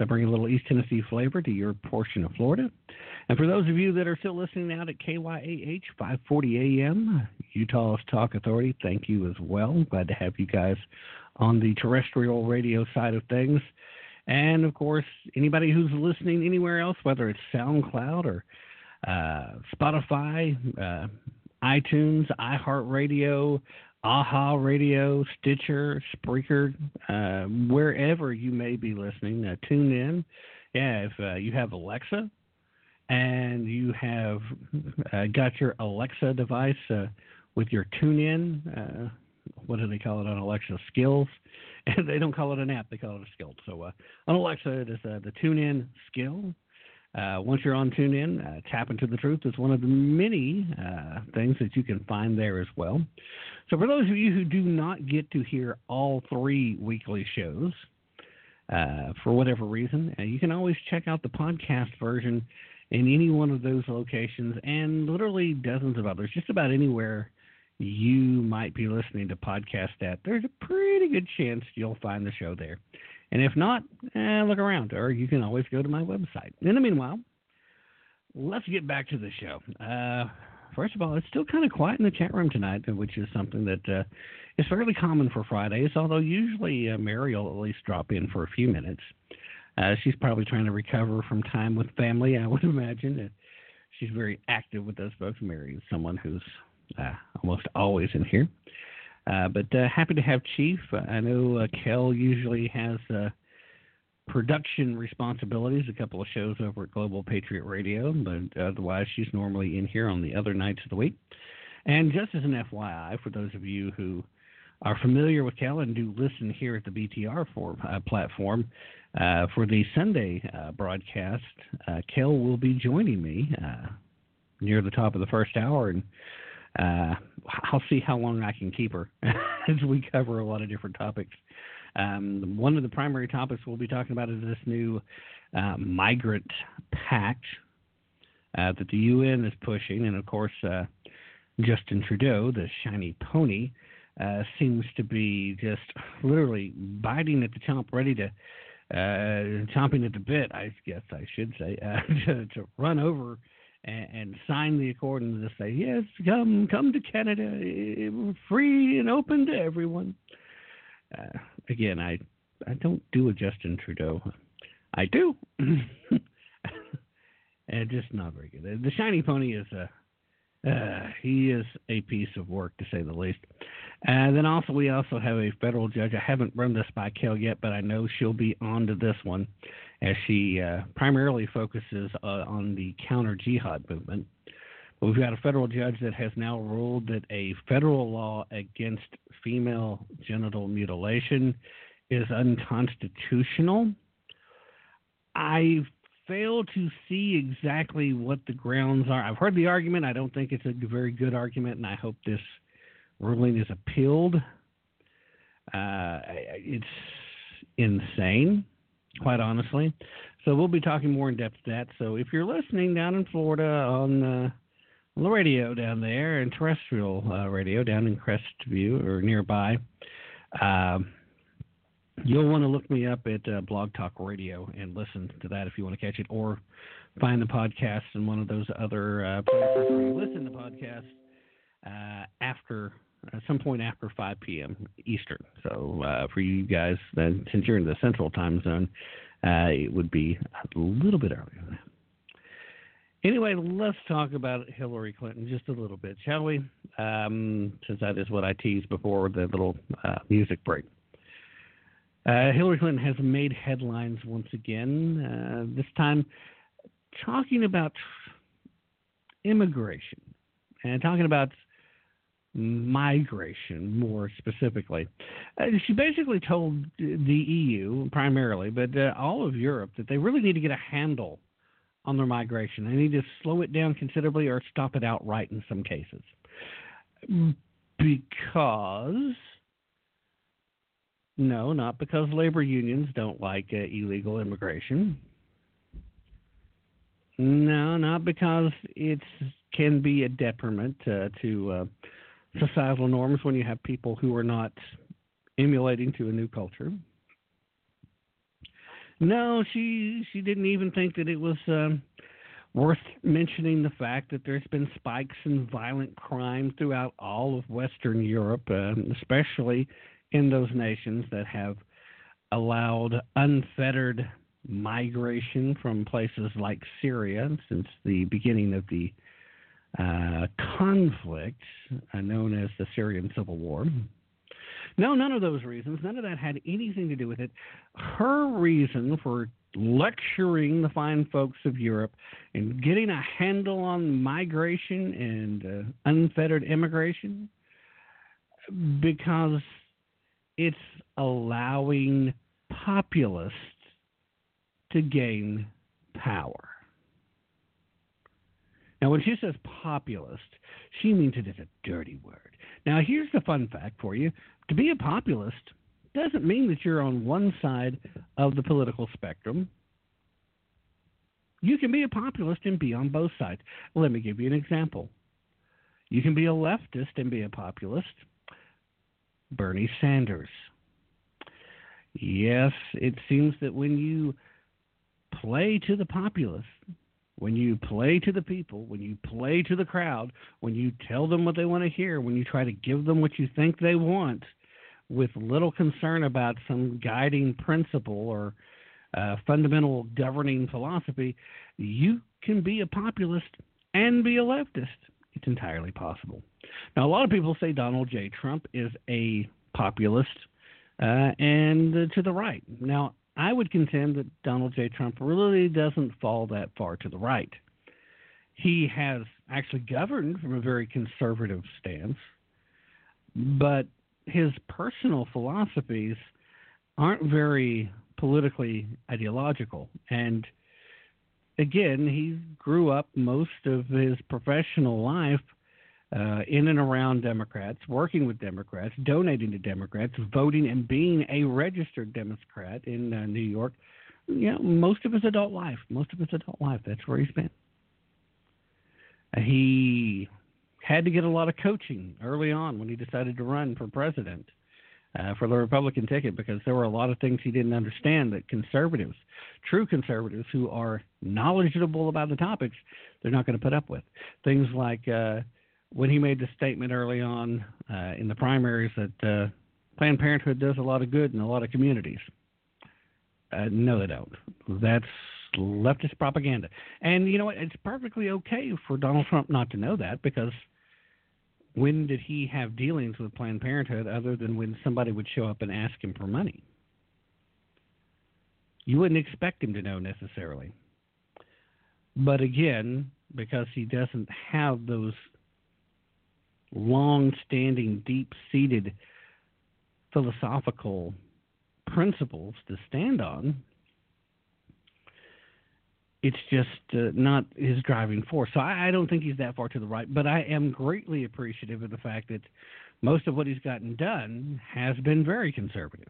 I bring a little East Tennessee flavor to your portion of Florida. And for those of you that are still listening out at KYAH 540 AM, Utah's Talk Authority, thank you as well. Glad to have you guys on the terrestrial radio side of things. And of course, anybody who's listening anywhere else, whether it's SoundCloud or uh, Spotify, uh, iTunes, iHeartRadio, Aha Radio, Stitcher, Spreaker, uh, wherever you may be listening, uh, tune in. Yeah, if uh, you have Alexa and you have uh, got your Alexa device with your TuneIn, what do they call it on Alexa? Skills. They don't call it an app, they call it a skill. So on Alexa, it is the TuneIn skill. Uh, once you're on TuneIn, uh, Tapp Into the Truth is one of the many uh, things that you can find there as well. So, for those of you who do not get to hear all three weekly shows, uh, for whatever reason, uh, you can always check out the podcast version in any one of those locations and literally dozens of others, just about anywhere you might be listening to podcast at. There's a pretty good chance you'll find the show there. And if not, eh, look around, or you can always go to my website. In the meanwhile, let's get back to the show. Uh, first of all, it's still kind of quiet in the chat room tonight, which is something that uh, is fairly common for Fridays, although usually uh, Mary will at least drop in for a few minutes. Uh, she's probably trying to recover from time with family, I would imagine. she's very active with those folks. Mary is someone who's uh, almost always in here. Uh, but uh, happy to have Chief. Uh, I know uh, Kel usually has uh, production responsibilities, a couple of shows over at Global Patriot Radio, but otherwise she's normally in here on the other nights of the week. And just as an FYI, for those of you who are familiar with Kel and do listen here at the BTR for, platform, for the Sunday broadcast, Kel will be joining me near the top of the first hour and uh, I'll see how long I can keep her as we cover a lot of different topics. Um, one of the primary topics we'll be talking about is this new uh, migrant pact uh, that the UN is pushing, and of course, uh, Justin Trudeau, the shiny pony, uh, seems to be just literally biting at the chomp, ready to uh, chomping at the bit, I guess I should say, to, to run over and, and sign the accord and just say, yes, come, come to Canada, free and open to everyone. Uh, again, I, I don't do a Justin Trudeau. I do, and just not very good. The shiny pony is a. Uh, he is a piece of work to say the least. And then also we also have a federal judge. I haven't run this by Kel yet, but I know she'll be on to this one as she uh, primarily focuses uh, on the counter jihad movement. But we've got a federal judge that has now ruled that a federal law against female genital mutilation is unconstitutional. I fail to see exactly what the grounds are. I've heard the argument. I don't think it's a very good argument, and I hope this ruling is appealed. Uh, it's insane quite honestly. So we'll be talking more in depth to that. So if you're listening down in Florida on, uh, the radio down there and terrestrial uh, radio down in Crestview or nearby, uh, you'll want to look me up at uh, Blog Talk Radio and listen to that if you want to catch it, or find the podcast in one of those other uh, places where you listen to podcasts uh, after at some point after 5 p.m. Eastern. So uh, for you guys, then, since you're in the Central Time Zone, Uh, it would be a little bit earlier than that. Anyway, let's talk about Hillary Clinton just a little bit, shall we? Um, since that is what I teased before the little uh, music break. Uh, Hillary Clinton has made headlines once again, uh, this time talking about immigration and talking about migration more specifically. Uh, she basically told the EU primarily, but uh, all of Europe, that they really need to get a handle on their migration. They need to slow it down considerably or stop it outright in some cases. Because, no, not because labor unions don't like uh, illegal immigration. No, not because it can be a detriment uh, to uh, societal norms when you have people who are not emulating to a new culture. No, she she didn't even think that it was um, worth mentioning the fact that there's been spikes in violent crime throughout all of Western Europe, uh, especially in those nations that have allowed unfettered migration from places like Syria since the beginning of the uh, conflict uh, known as the Syrian Civil War. No, none of those reasons. None of that had anything to do with it. Her reason for lecturing the fine folks of Europe and getting a handle on migration and uh, unfettered immigration because it's allowing populists to gain power. Now, when she says populist, she means it as a dirty word. Now, here's the fun fact for you to be a populist doesn't mean that you're on one side of the political spectrum. You can be a populist and be on both sides. Let me give you an example. You can be a leftist and be a populist. Bernie Sanders. Yes, it seems that when you play to the populace, when you play to the people, when you play to the crowd, when you tell them what they want to hear, when you try to give them what you think they want, with little concern about some guiding principle or uh, fundamental governing philosophy, you can be a populist and be a leftist. It's entirely possible. Now, a lot of people say Donald J. Trump is a populist uh, and uh, to the right. Now, I would contend that Donald J. Trump really doesn't fall that far to the right. He has actually governed from a very conservative stance, but his personal philosophies aren't very politically ideological. And again, he grew up most of his professional life uh, in and around Democrats, working with Democrats, donating to Democrats, voting and being a registered Democrat in uh, New York. You know, most of his adult life, most of his adult life, that's where he's been. Uh, he had to get a lot of coaching early on when he decided to run for president uh, for the Republican ticket because there were a lot of things he didn't understand that conservatives, true conservatives who are knowledgeable about the topics, they're not going to put up with. Things like uh, when he made the statement early on uh, in the primaries that uh, Planned Parenthood does a lot of good in a lot of communities. Uh, no, they don't. That's leftist propaganda. And you know what? It's perfectly okay for Donald Trump not to know that because when did he have dealings with Planned Parenthood other than when somebody would show up and ask him for money? You wouldn't expect him to know necessarily. But again, because he doesn't have those long standing, deep seated philosophical principles to stand on, it's just uh, not his driving force. So I, I don't think he's that far to the right, but I am greatly appreciative of the fact that most of what he's gotten done has been very conservative.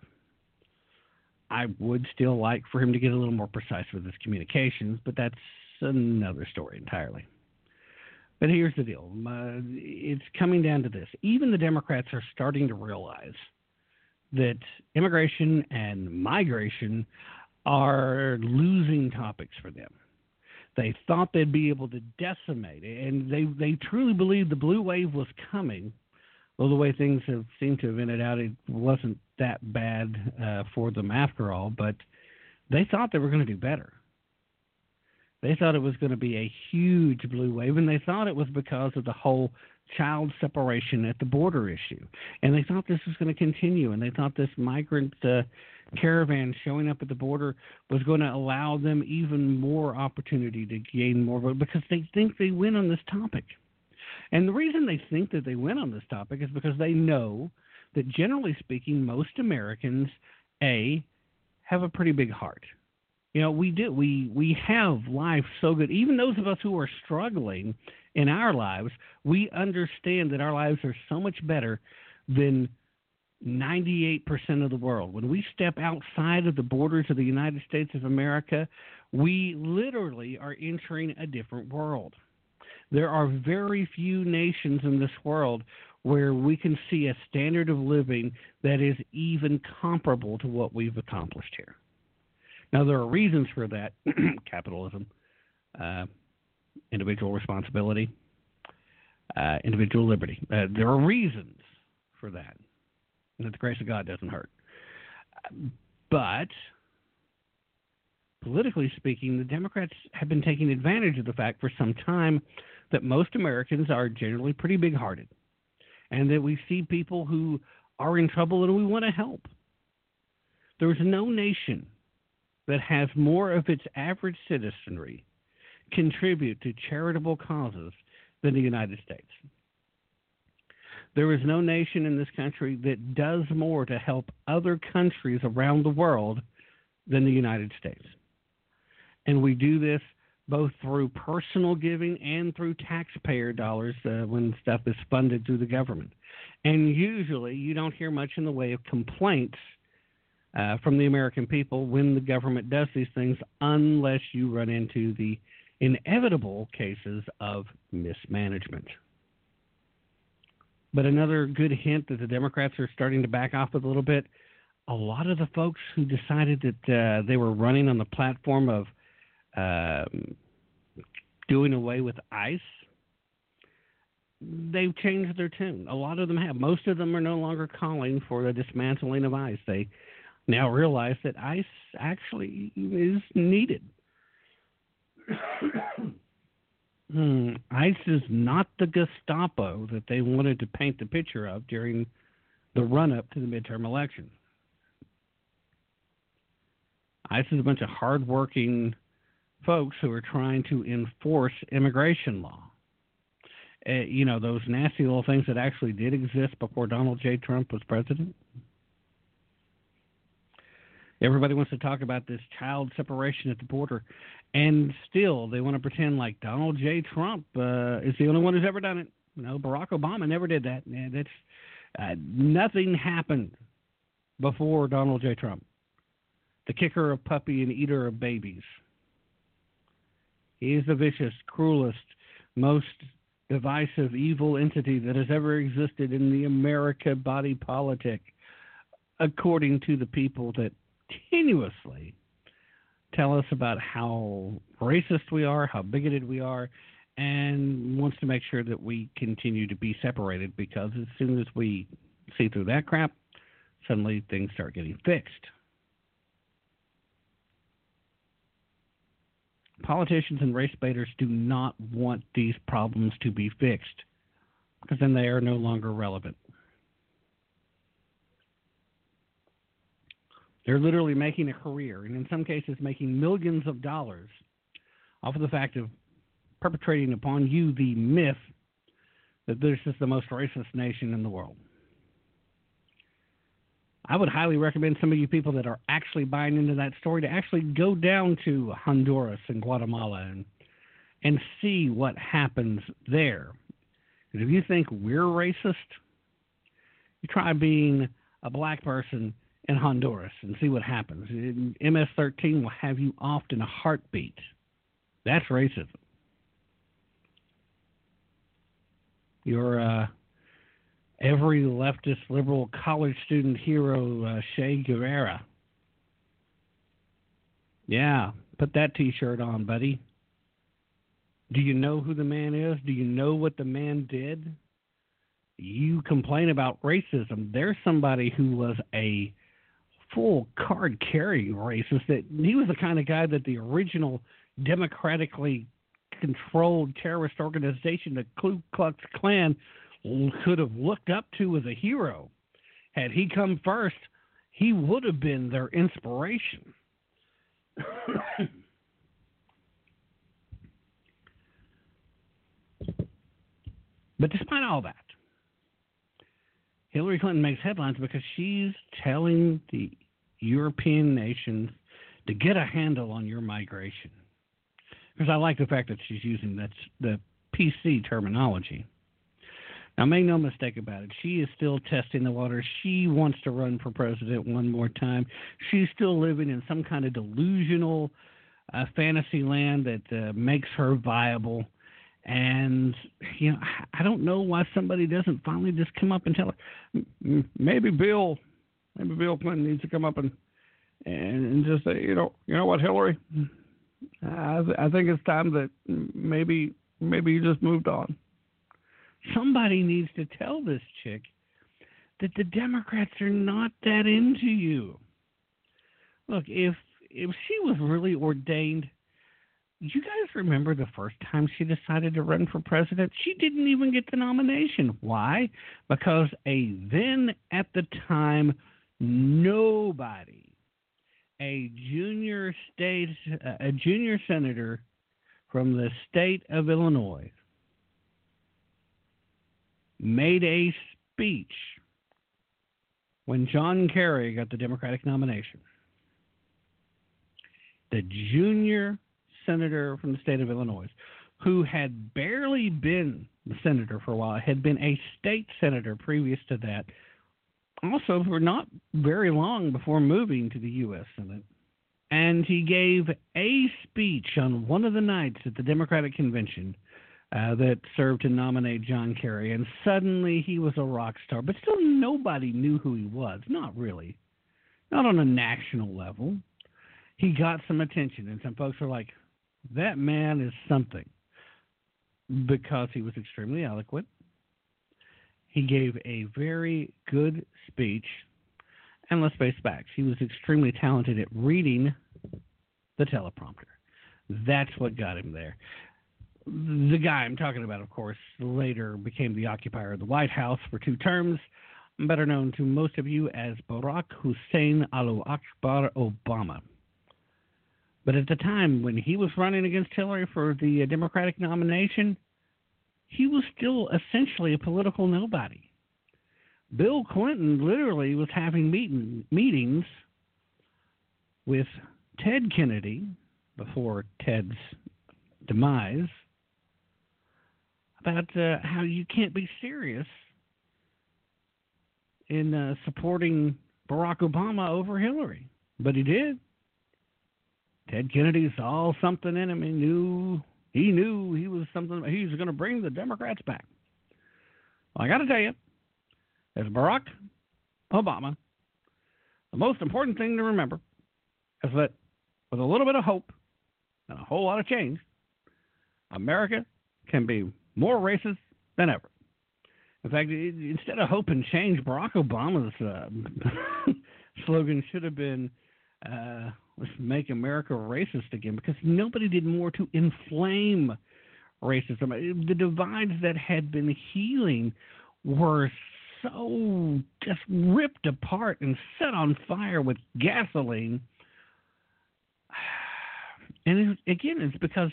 I would still like for him to get a little more precise with his communications, but that's another story entirely. But here's the deal it's coming down to this. Even the Democrats are starting to realize that immigration and migration are losing topics for them. They thought they'd be able to decimate it, and they they truly believed the blue wave was coming. Well, the way things have seemed to have ended out, it wasn't that bad uh, for them after all. But they thought they were going to do better. They thought it was going to be a huge blue wave, and they thought it was because of the whole child separation at the border issue. And they thought this was going to continue, and they thought this migrant uh, caravan showing up at the border was going to allow them even more opportunity to gain more vote because they think they win on this topic. And the reason they think that they win on this topic is because they know that generally speaking, most Americans, A, have a pretty big heart. You know, we do. We we have life so good. Even those of us who are struggling in our lives, we understand that our lives are so much better than 98% of the world. When we step outside of the borders of the United States of America, we literally are entering a different world. There are very few nations in this world where we can see a standard of living that is even comparable to what we've accomplished here. Now, there are reasons for that capitalism, uh, individual responsibility, uh, individual liberty. Uh, there are reasons for that. And that the grace of God doesn't hurt. But politically speaking, the Democrats have been taking advantage of the fact for some time that most Americans are generally pretty big hearted and that we see people who are in trouble and we want to help. There's no nation that has more of its average citizenry contribute to charitable causes than the United States. There is no nation in this country that does more to help other countries around the world than the United States. And we do this both through personal giving and through taxpayer dollars uh, when stuff is funded through the government. And usually you don't hear much in the way of complaints uh, from the American people when the government does these things, unless you run into the inevitable cases of mismanagement. But another good hint that the Democrats are starting to back off with a little bit a lot of the folks who decided that uh, they were running on the platform of um, doing away with ICE, they've changed their tune. A lot of them have. Most of them are no longer calling for the dismantling of ICE. They now realize that ICE actually is needed. hmm, ICE is not the Gestapo that they wanted to paint the picture of during the run up to the midterm election. ICE is a bunch of hardworking folks who are trying to enforce immigration law. Uh, you know, those nasty little things that actually did exist before Donald J. Trump was president. Everybody wants to talk about this child separation at the border, and still they want to pretend like Donald J. Trump uh, is the only one who's ever done it. No, Barack Obama never did that. Yeah, that's uh, nothing happened before Donald J. Trump, the kicker of puppy and eater of babies. He is the vicious, cruelest, most divisive, evil entity that has ever existed in the America body politic, according to the people that continuously tell us about how racist we are, how bigoted we are, and wants to make sure that we continue to be separated because as soon as we see through that crap, suddenly things start getting fixed. Politicians and race baiters do not want these problems to be fixed because then they are no longer relevant. They're literally making a career, and in some cases, making millions of dollars off of the fact of perpetrating upon you the myth that this is the most racist nation in the world. I would highly recommend some of you people that are actually buying into that story to actually go down to Honduras and Guatemala and and see what happens there. And if you think we're racist, you try being a black person in Honduras and see what happens. MS-13 will have you off in a heartbeat. That's racism. You're uh, every leftist liberal college student hero, uh, Che Guevara. Yeah, put that t shirt on, buddy. Do you know who the man is? Do you know what the man did? You complain about racism. There's somebody who was a full card carrying racist. That he was the kind of guy that the original democratically controlled terrorist organization, the Ku Klux Klan, could have looked up to as a hero. Had he come first, he would have been their inspiration. but despite all that, Hillary Clinton makes headlines because she's telling the European nations to get a handle on your migration. Because I like the fact that she's using that's the PC terminology. Now, make no mistake about it. She is still testing the waters. She wants to run for president one more time. She's still living in some kind of delusional uh, fantasy land that uh, makes her viable. And you know, I don't know why somebody doesn't finally just come up and tell her. Maybe Bill, maybe Bill Clinton needs to come up and and just say, you know, you know what, Hillary, I, th- I think it's time that maybe maybe you just moved on. Somebody needs to tell this chick that the Democrats are not that into you. Look, if if she was really ordained, you guys remember the first time she decided to run for president? She didn't even get the nomination. Why? Because a then at the time nobody, a junior state, a junior senator from the state of Illinois, made a speech when John Kerry got the Democratic nomination. The junior senator from the state of Illinois, who had barely been the senator for a while, had been a state senator previous to that, also for not very long before moving to the U.S. Senate. And he gave a speech on one of the nights at the Democratic convention uh, that served to nominate John Kerry, and suddenly he was a rock star. But still, nobody knew who he was. Not really. Not on a national level. He got some attention, and some folks were like, that man is something because he was extremely eloquent. He gave a very good speech. And let's face facts, he was extremely talented at reading the teleprompter. That's what got him there. The guy I'm talking about, of course, later became the occupier of the White House for two terms, better known to most of you as Barack Hussein Al Akbar Obama. But at the time when he was running against Hillary for the Democratic nomination, he was still essentially a political nobody. Bill Clinton literally was having meeting, meetings with Ted Kennedy before Ted's demise about uh, how you can't be serious in uh, supporting Barack Obama over Hillary. But he did. Ted Kennedy saw something in him. He knew he knew he was something. He was going to bring the Democrats back. Well, I got to tell you, as Barack Obama, the most important thing to remember is that with a little bit of hope and a whole lot of change, America can be more racist than ever. In fact, instead of hope and change, Barack Obama's uh, slogan should have been uh, let's make America racist again because nobody did more to inflame racism. The divides that had been healing were so just ripped apart and set on fire with gasoline. And it, again, it's because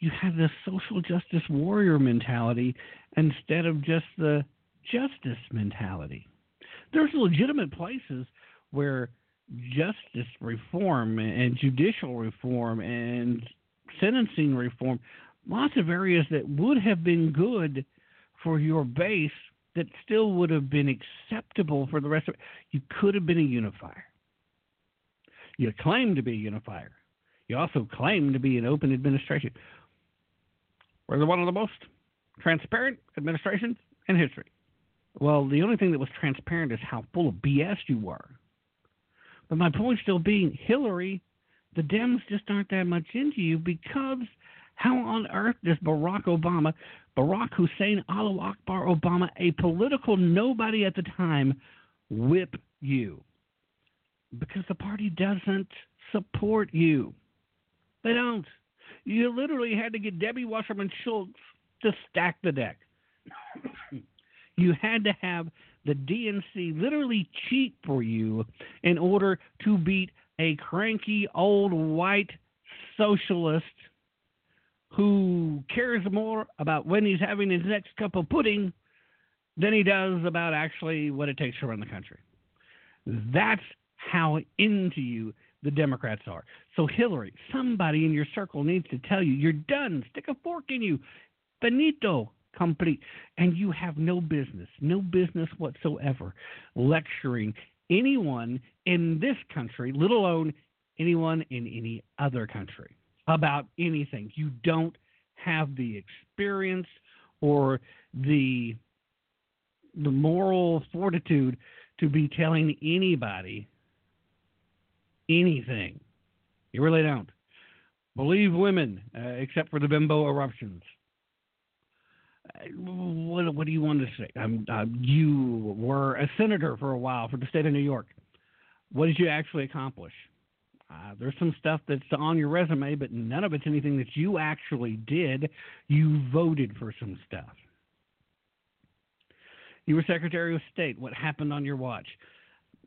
you have this social justice warrior mentality instead of just the justice mentality. There's legitimate places where justice reform and judicial reform and sentencing reform, lots of areas that would have been good for your base that still would have been acceptable for the rest of it. You could have been a unifier. You claim to be a unifier. You also claim to be an open administration. We're one of the most transparent administrations in history. Well, the only thing that was transparent is how full of BS you were. But my point still being, Hillary, the Dems just aren't that much into you because how on earth does Barack Obama, Barack Hussein Al Akbar Obama, a political nobody at the time, whip you? Because the party doesn't support you. They don't. You literally had to get Debbie Wasserman Schultz to stack the deck. You had to have the DNC literally cheat for you in order to beat a cranky old white socialist who cares more about when he's having his next cup of pudding than he does about actually what it takes to run the country. That's how into you the Democrats are. So, Hillary, somebody in your circle needs to tell you you're done. Stick a fork in you. Benito, complete. And you have no business, no business whatsoever lecturing anyone in this country, let alone anyone in any other country, about anything. You don't have the experience or the the moral fortitude to be telling anybody anything. You really don't. Believe women, uh, except for the bimbo eruptions. What, what do you want to say? Uh, you were a senator for a while for the state of New York. What did you actually accomplish? Uh, there's some stuff that's on your resume, but none of it's anything that you actually did. You voted for some stuff. You were Secretary of State. What happened on your watch?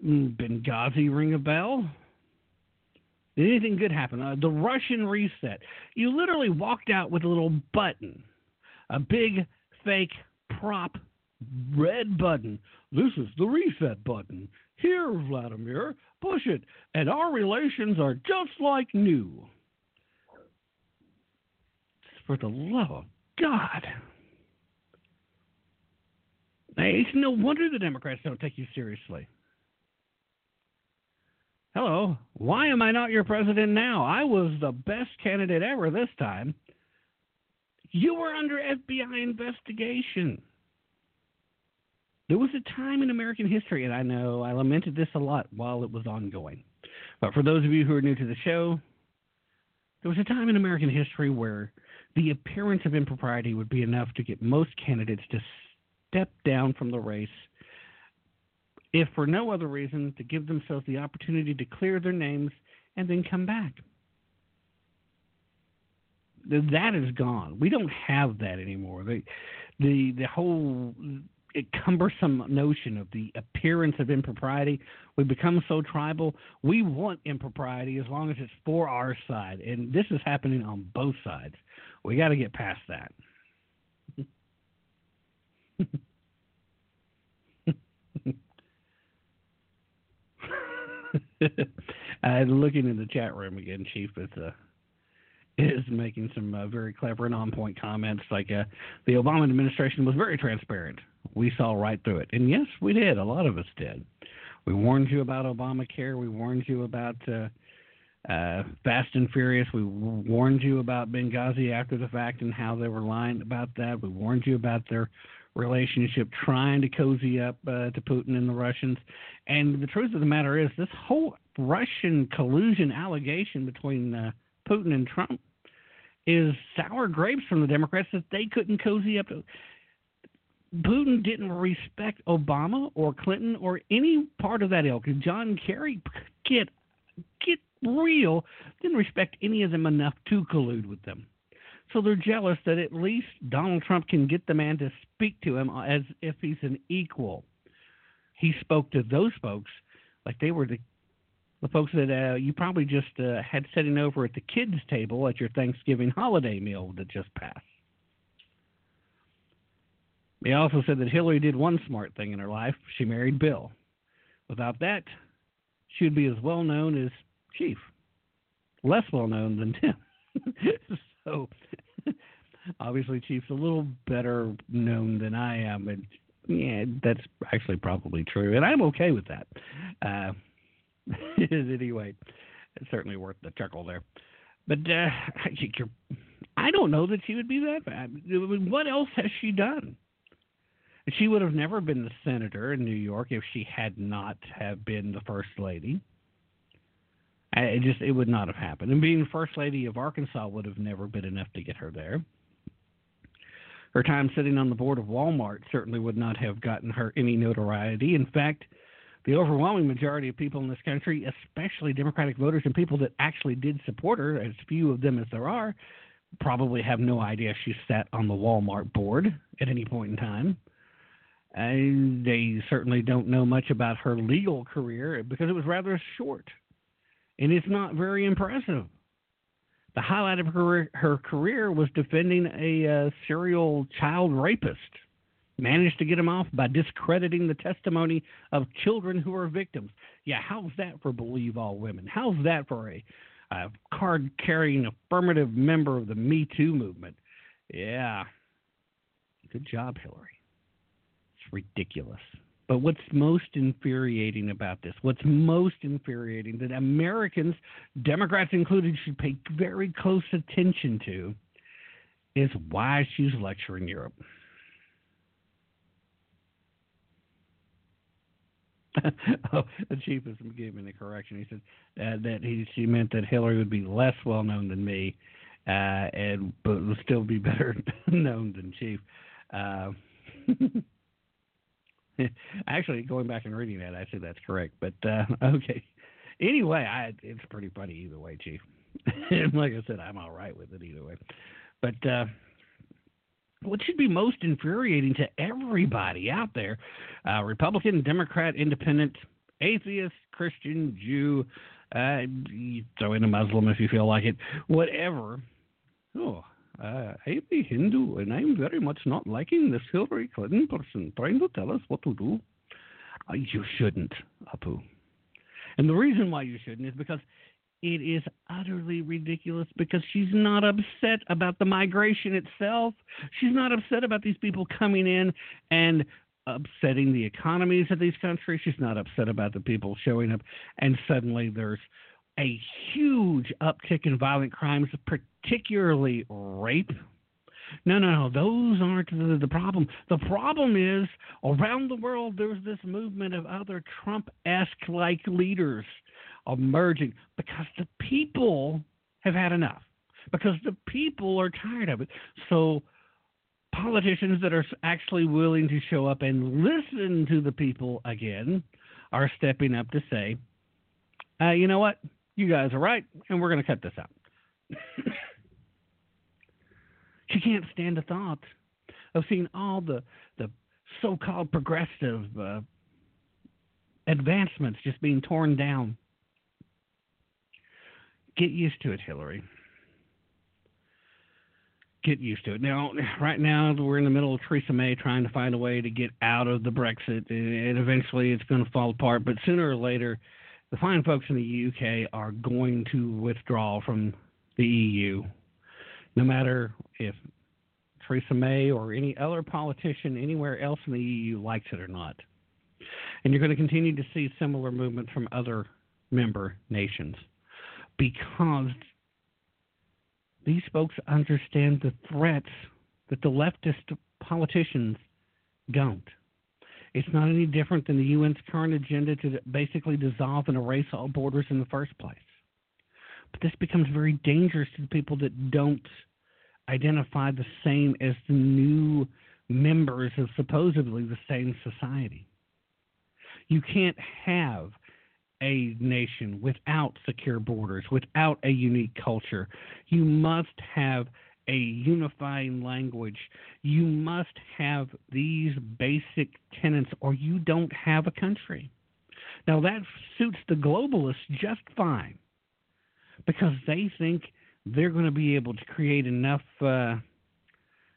Mm, Benghazi ring a bell? Did anything good happen? Uh, the Russian reset. You literally walked out with a little button, a big fake prop red button. This is the reset button. Here, Vladimir, push it, and our relations are just like new. For the love of God. It's no wonder the Democrats don't take you seriously. Hello, why am I not your president now? I was the best candidate ever this time. You were under FBI investigation. There was a time in American history, and I know I lamented this a lot while it was ongoing. But for those of you who are new to the show, there was a time in American history where the appearance of impropriety would be enough to get most candidates to step down from the race, if for no other reason, to give themselves the opportunity to clear their names and then come back. That is gone. We don't have that anymore. The the the whole cumbersome notion of the appearance of impropriety. We become so tribal. We want impropriety as long as it's for our side, and this is happening on both sides. We got to get past that. I'm looking in the chat room again, Chief is uh, is making some uh, very clever and on point comments. Like uh, the Obama administration was very transparent. We saw right through it, and yes, we did. A lot of us did. We warned you about Obamacare. We warned you about uh, uh, Fast and Furious. We warned you about Benghazi after the fact and how they were lying about that. We warned you about their relationship, trying to cozy up uh, to Putin and the Russians. And the truth of the matter is, this whole Russian collusion allegation between uh, Putin and Trump is sour grapes from the Democrats that they couldn't cozy up to. Putin didn't respect Obama or Clinton or any part of that ilk. John Kerry, get get real, didn't respect any of them enough to collude with them. So they're jealous that at least Donald Trump can get the man to speak to him as if he's an equal. He spoke to those folks like they were the the folks that uh, you probably just uh, had sitting over at the kids' table at your Thanksgiving holiday meal that just passed. He also said that Hillary did one smart thing in her life. She married Bill. Without that, she would be as well known as Chief, less well known than Tim. so obviously Chief's a little better known than I am, and yeah, that's actually probably true, and I'm okay with that. Uh, anyway, it's certainly worth the chuckle there. But uh, I don't know that she would be that bad. What else has she done? She would have never been the senator in New York if she had not have been the first lady. It just it would not have happened. And being first lady of Arkansas would have never been enough to get her there. Her time sitting on the board of Walmart certainly would not have gotten her any notoriety. In fact, the overwhelming majority of people in this country, especially Democratic voters and people that actually did support her, as few of them as there are, probably have no idea she sat on the Walmart board at any point in time. And they certainly don't know much about her legal career because it was rather short and it's not very impressive. The highlight of her, her career was defending a uh, serial child rapist. Managed to get him off by discrediting the testimony of children who are victims. Yeah, how's that for believe all women? How's that for a, a card carrying affirmative member of the Me Too movement? Yeah. Good job, Hillary. It's ridiculous. But what's most infuriating about this, what's most infuriating that Americans, Democrats included, should pay very close attention to is why she's lecturing Europe. the chief gave me the correction. He said uh, that he she meant that Hillary would be less well known than me, uh, and but would still be better known than Chief. Uh, Actually, going back and reading that, I say that's correct. But uh, okay. Anyway, I, it's pretty funny either way, Chief. like I said, I'm all right with it either way. But uh, what should be most infuriating to everybody out there, uh, Republican, Democrat, Independent, atheist, Christian, Jew, uh, throw in a Muslim if you feel like it, whatever. Oh, uh, I'm a Hindu, and I'm very much not liking this Hillary Clinton person trying to tell us what to do. Uh, you shouldn't, Apu. And the reason why you shouldn't is because it is utterly ridiculous because she's not upset about the migration itself. She's not upset about these people coming in and upsetting the economies of these countries. She's not upset about the people showing up and suddenly there's a huge uptick in violent crimes, particularly rape. No, no, no. Those aren't the, the problem. The problem is around the world, there's this movement of other Trump esque like leaders emerging because the people have had enough, because the people are tired of it. So, politicians that are actually willing to show up and listen to the people again are stepping up to say, uh, you know what? You guys are right, and we're going to cut this out. she can't stand the thought of seeing all the the so-called progressive uh, advancements just being torn down. Get used to it, Hillary. Get used to it. Now, right now, we're in the middle of Theresa May trying to find a way to get out of the Brexit, and eventually it's going to fall apart. But sooner or later, the fine folks in the UK are going to withdraw from the EU, no matter if Theresa May or any other politician anywhere else in the EU likes it or not. And you're going to continue to see similar movements from other member nations because these folks understand the threats that the leftist politicians don't. It's not any different than the UN's current agenda to basically dissolve and erase all borders in the first place. But this becomes very dangerous to the people that don't identify the same as the new members of supposedly the same society. You can't have a nation without secure borders, without a unique culture. You must have a unifying language. You must have these basic tenets, or you don't have a country. Now, that suits the globalists just fine because they think they're going to be able to create enough uh,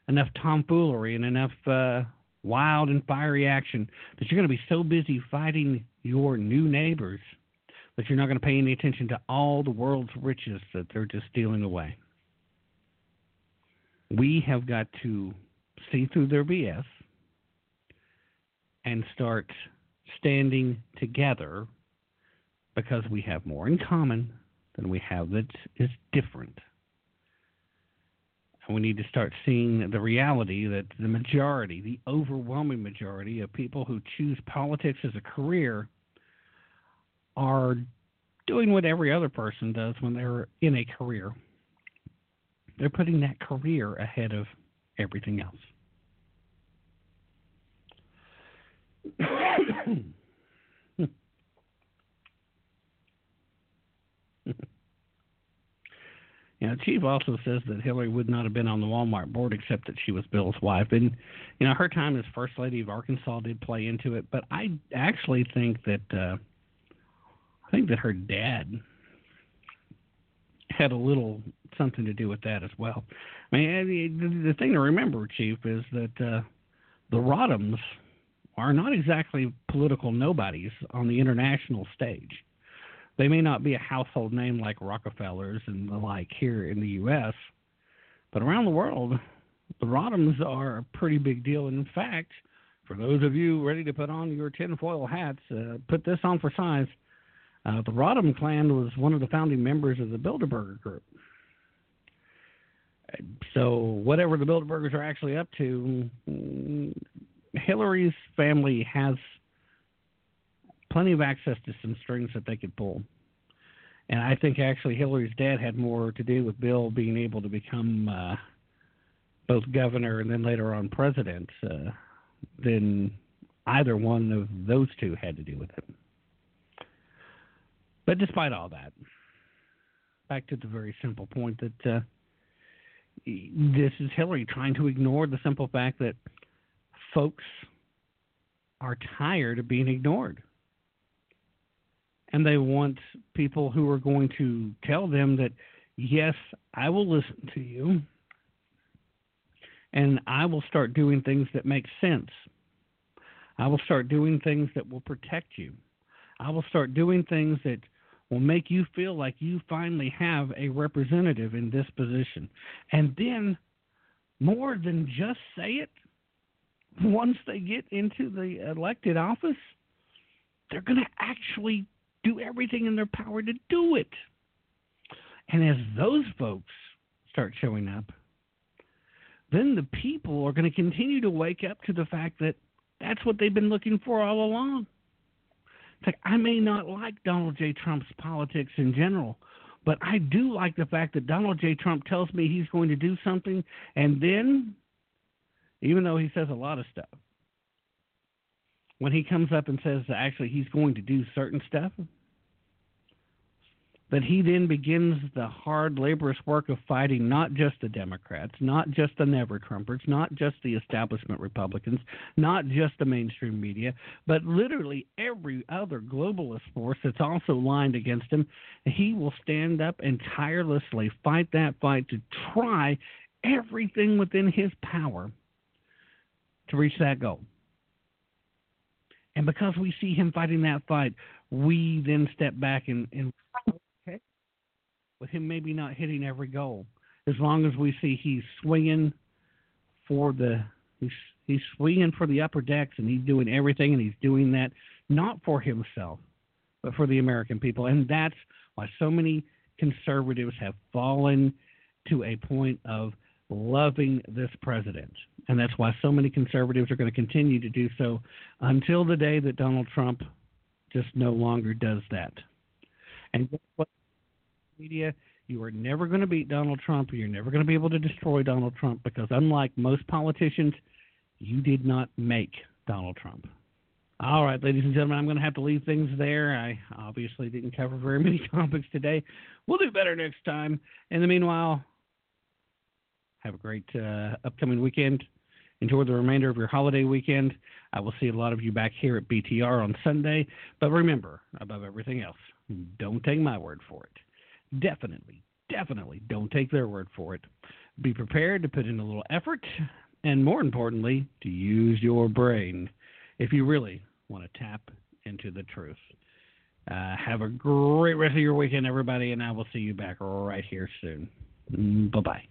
enough tomfoolery and enough uh, wild and fiery action that you're going to be so busy fighting your new neighbors that you're not going to pay any attention to all the world's riches that they're just stealing away we have got to see through their BS and start standing together because we have more in common than we have that is different. And we need to start seeing the reality that the majority, the overwhelming majority of people who choose politics as a career are doing what every other person does when they're in a career they're putting that career ahead of everything else. Now, Chief also says that Hillary would not have been on the Walmart board except that she was Bill's wife. And, you know, her time as First Lady of Arkansas did play into it. But I actually think that, uh, I think that her dad had a little something to do with that as well. I mean, the, the thing to remember, Chief, is that uh, the Rodhams are not exactly political nobodies on the international stage. They may not be a household name like Rockefellers and the like here in the U.S., but around the world, the Rodhams are a pretty big deal. And in fact, for those of you ready to put on your tinfoil hats, uh, put this on for size. Uh, the Rodham clan was one of the founding members of the Bilderberger Group. So, whatever the Bilderbergers are actually up to, mm, Hillary's family has plenty of access to some strings that they could pull. And I think actually Hillary's dad had more to do with Bill being able to become uh, both governor and then later on president uh, than either one of those two had to do with it. But despite all that, back to the very simple point that uh, this is Hillary trying to ignore the simple fact that folks are tired of being ignored. And they want people who are going to tell them that, yes, I will listen to you and I will start doing things that make sense. I will start doing things that will protect you. I will start doing things that will make you feel like you finally have a representative in this position. And then, more than just say it, once they get into the elected office, they're going to actually do everything in their power to do it. And as those folks start showing up, then the people are going to continue to wake up to the fact that that's what they've been looking for all along. It's like, I may not like Donald J. Trump's politics in general, but I do like the fact that Donald J. Trump tells me he's going to do something, and then, even though he says a lot of stuff, when he comes up and says that actually he's going to do certain stuff, that he then begins the hard, laborious work of fighting not just the Democrats, not just the never Trumpers, not just the establishment Republicans, not just the mainstream media, but literally every other globalist force that's also lined against him. He will stand up and tirelessly fight that fight to try everything within his power to reach that goal. And because we see him fighting that fight, we then step back and, and with him maybe not hitting every goal. As long as we see he's swinging for the he's he's swinging for the upper decks and he's doing everything and he's doing that not for himself but for the American people and that's why so many conservatives have fallen to a point of loving this president. And that's why so many conservatives are going to continue to do so until the day that Donald Trump just no longer does that. And what media, you are never going to beat Donald Trump. You're never going to be able to destroy Donald Trump because, unlike most politicians, you did not make Donald Trump. All right, ladies and gentlemen, I'm going to have to leave things there. I obviously didn't cover very many topics today. We'll do better next time. In the meanwhile, have a great uh, upcoming weekend. Enjoy the remainder of your holiday weekend. I will see a lot of you back here at BTR on Sunday. But remember, above everything else, don't take my word for it definitely, definitely don't take their word for it. Be prepared to put in a little effort, and more importantly, to use your brain if you really want to tap into the truth. Uh, have a great rest of your weekend, everybody, and I will see you back right here soon. Bye bye.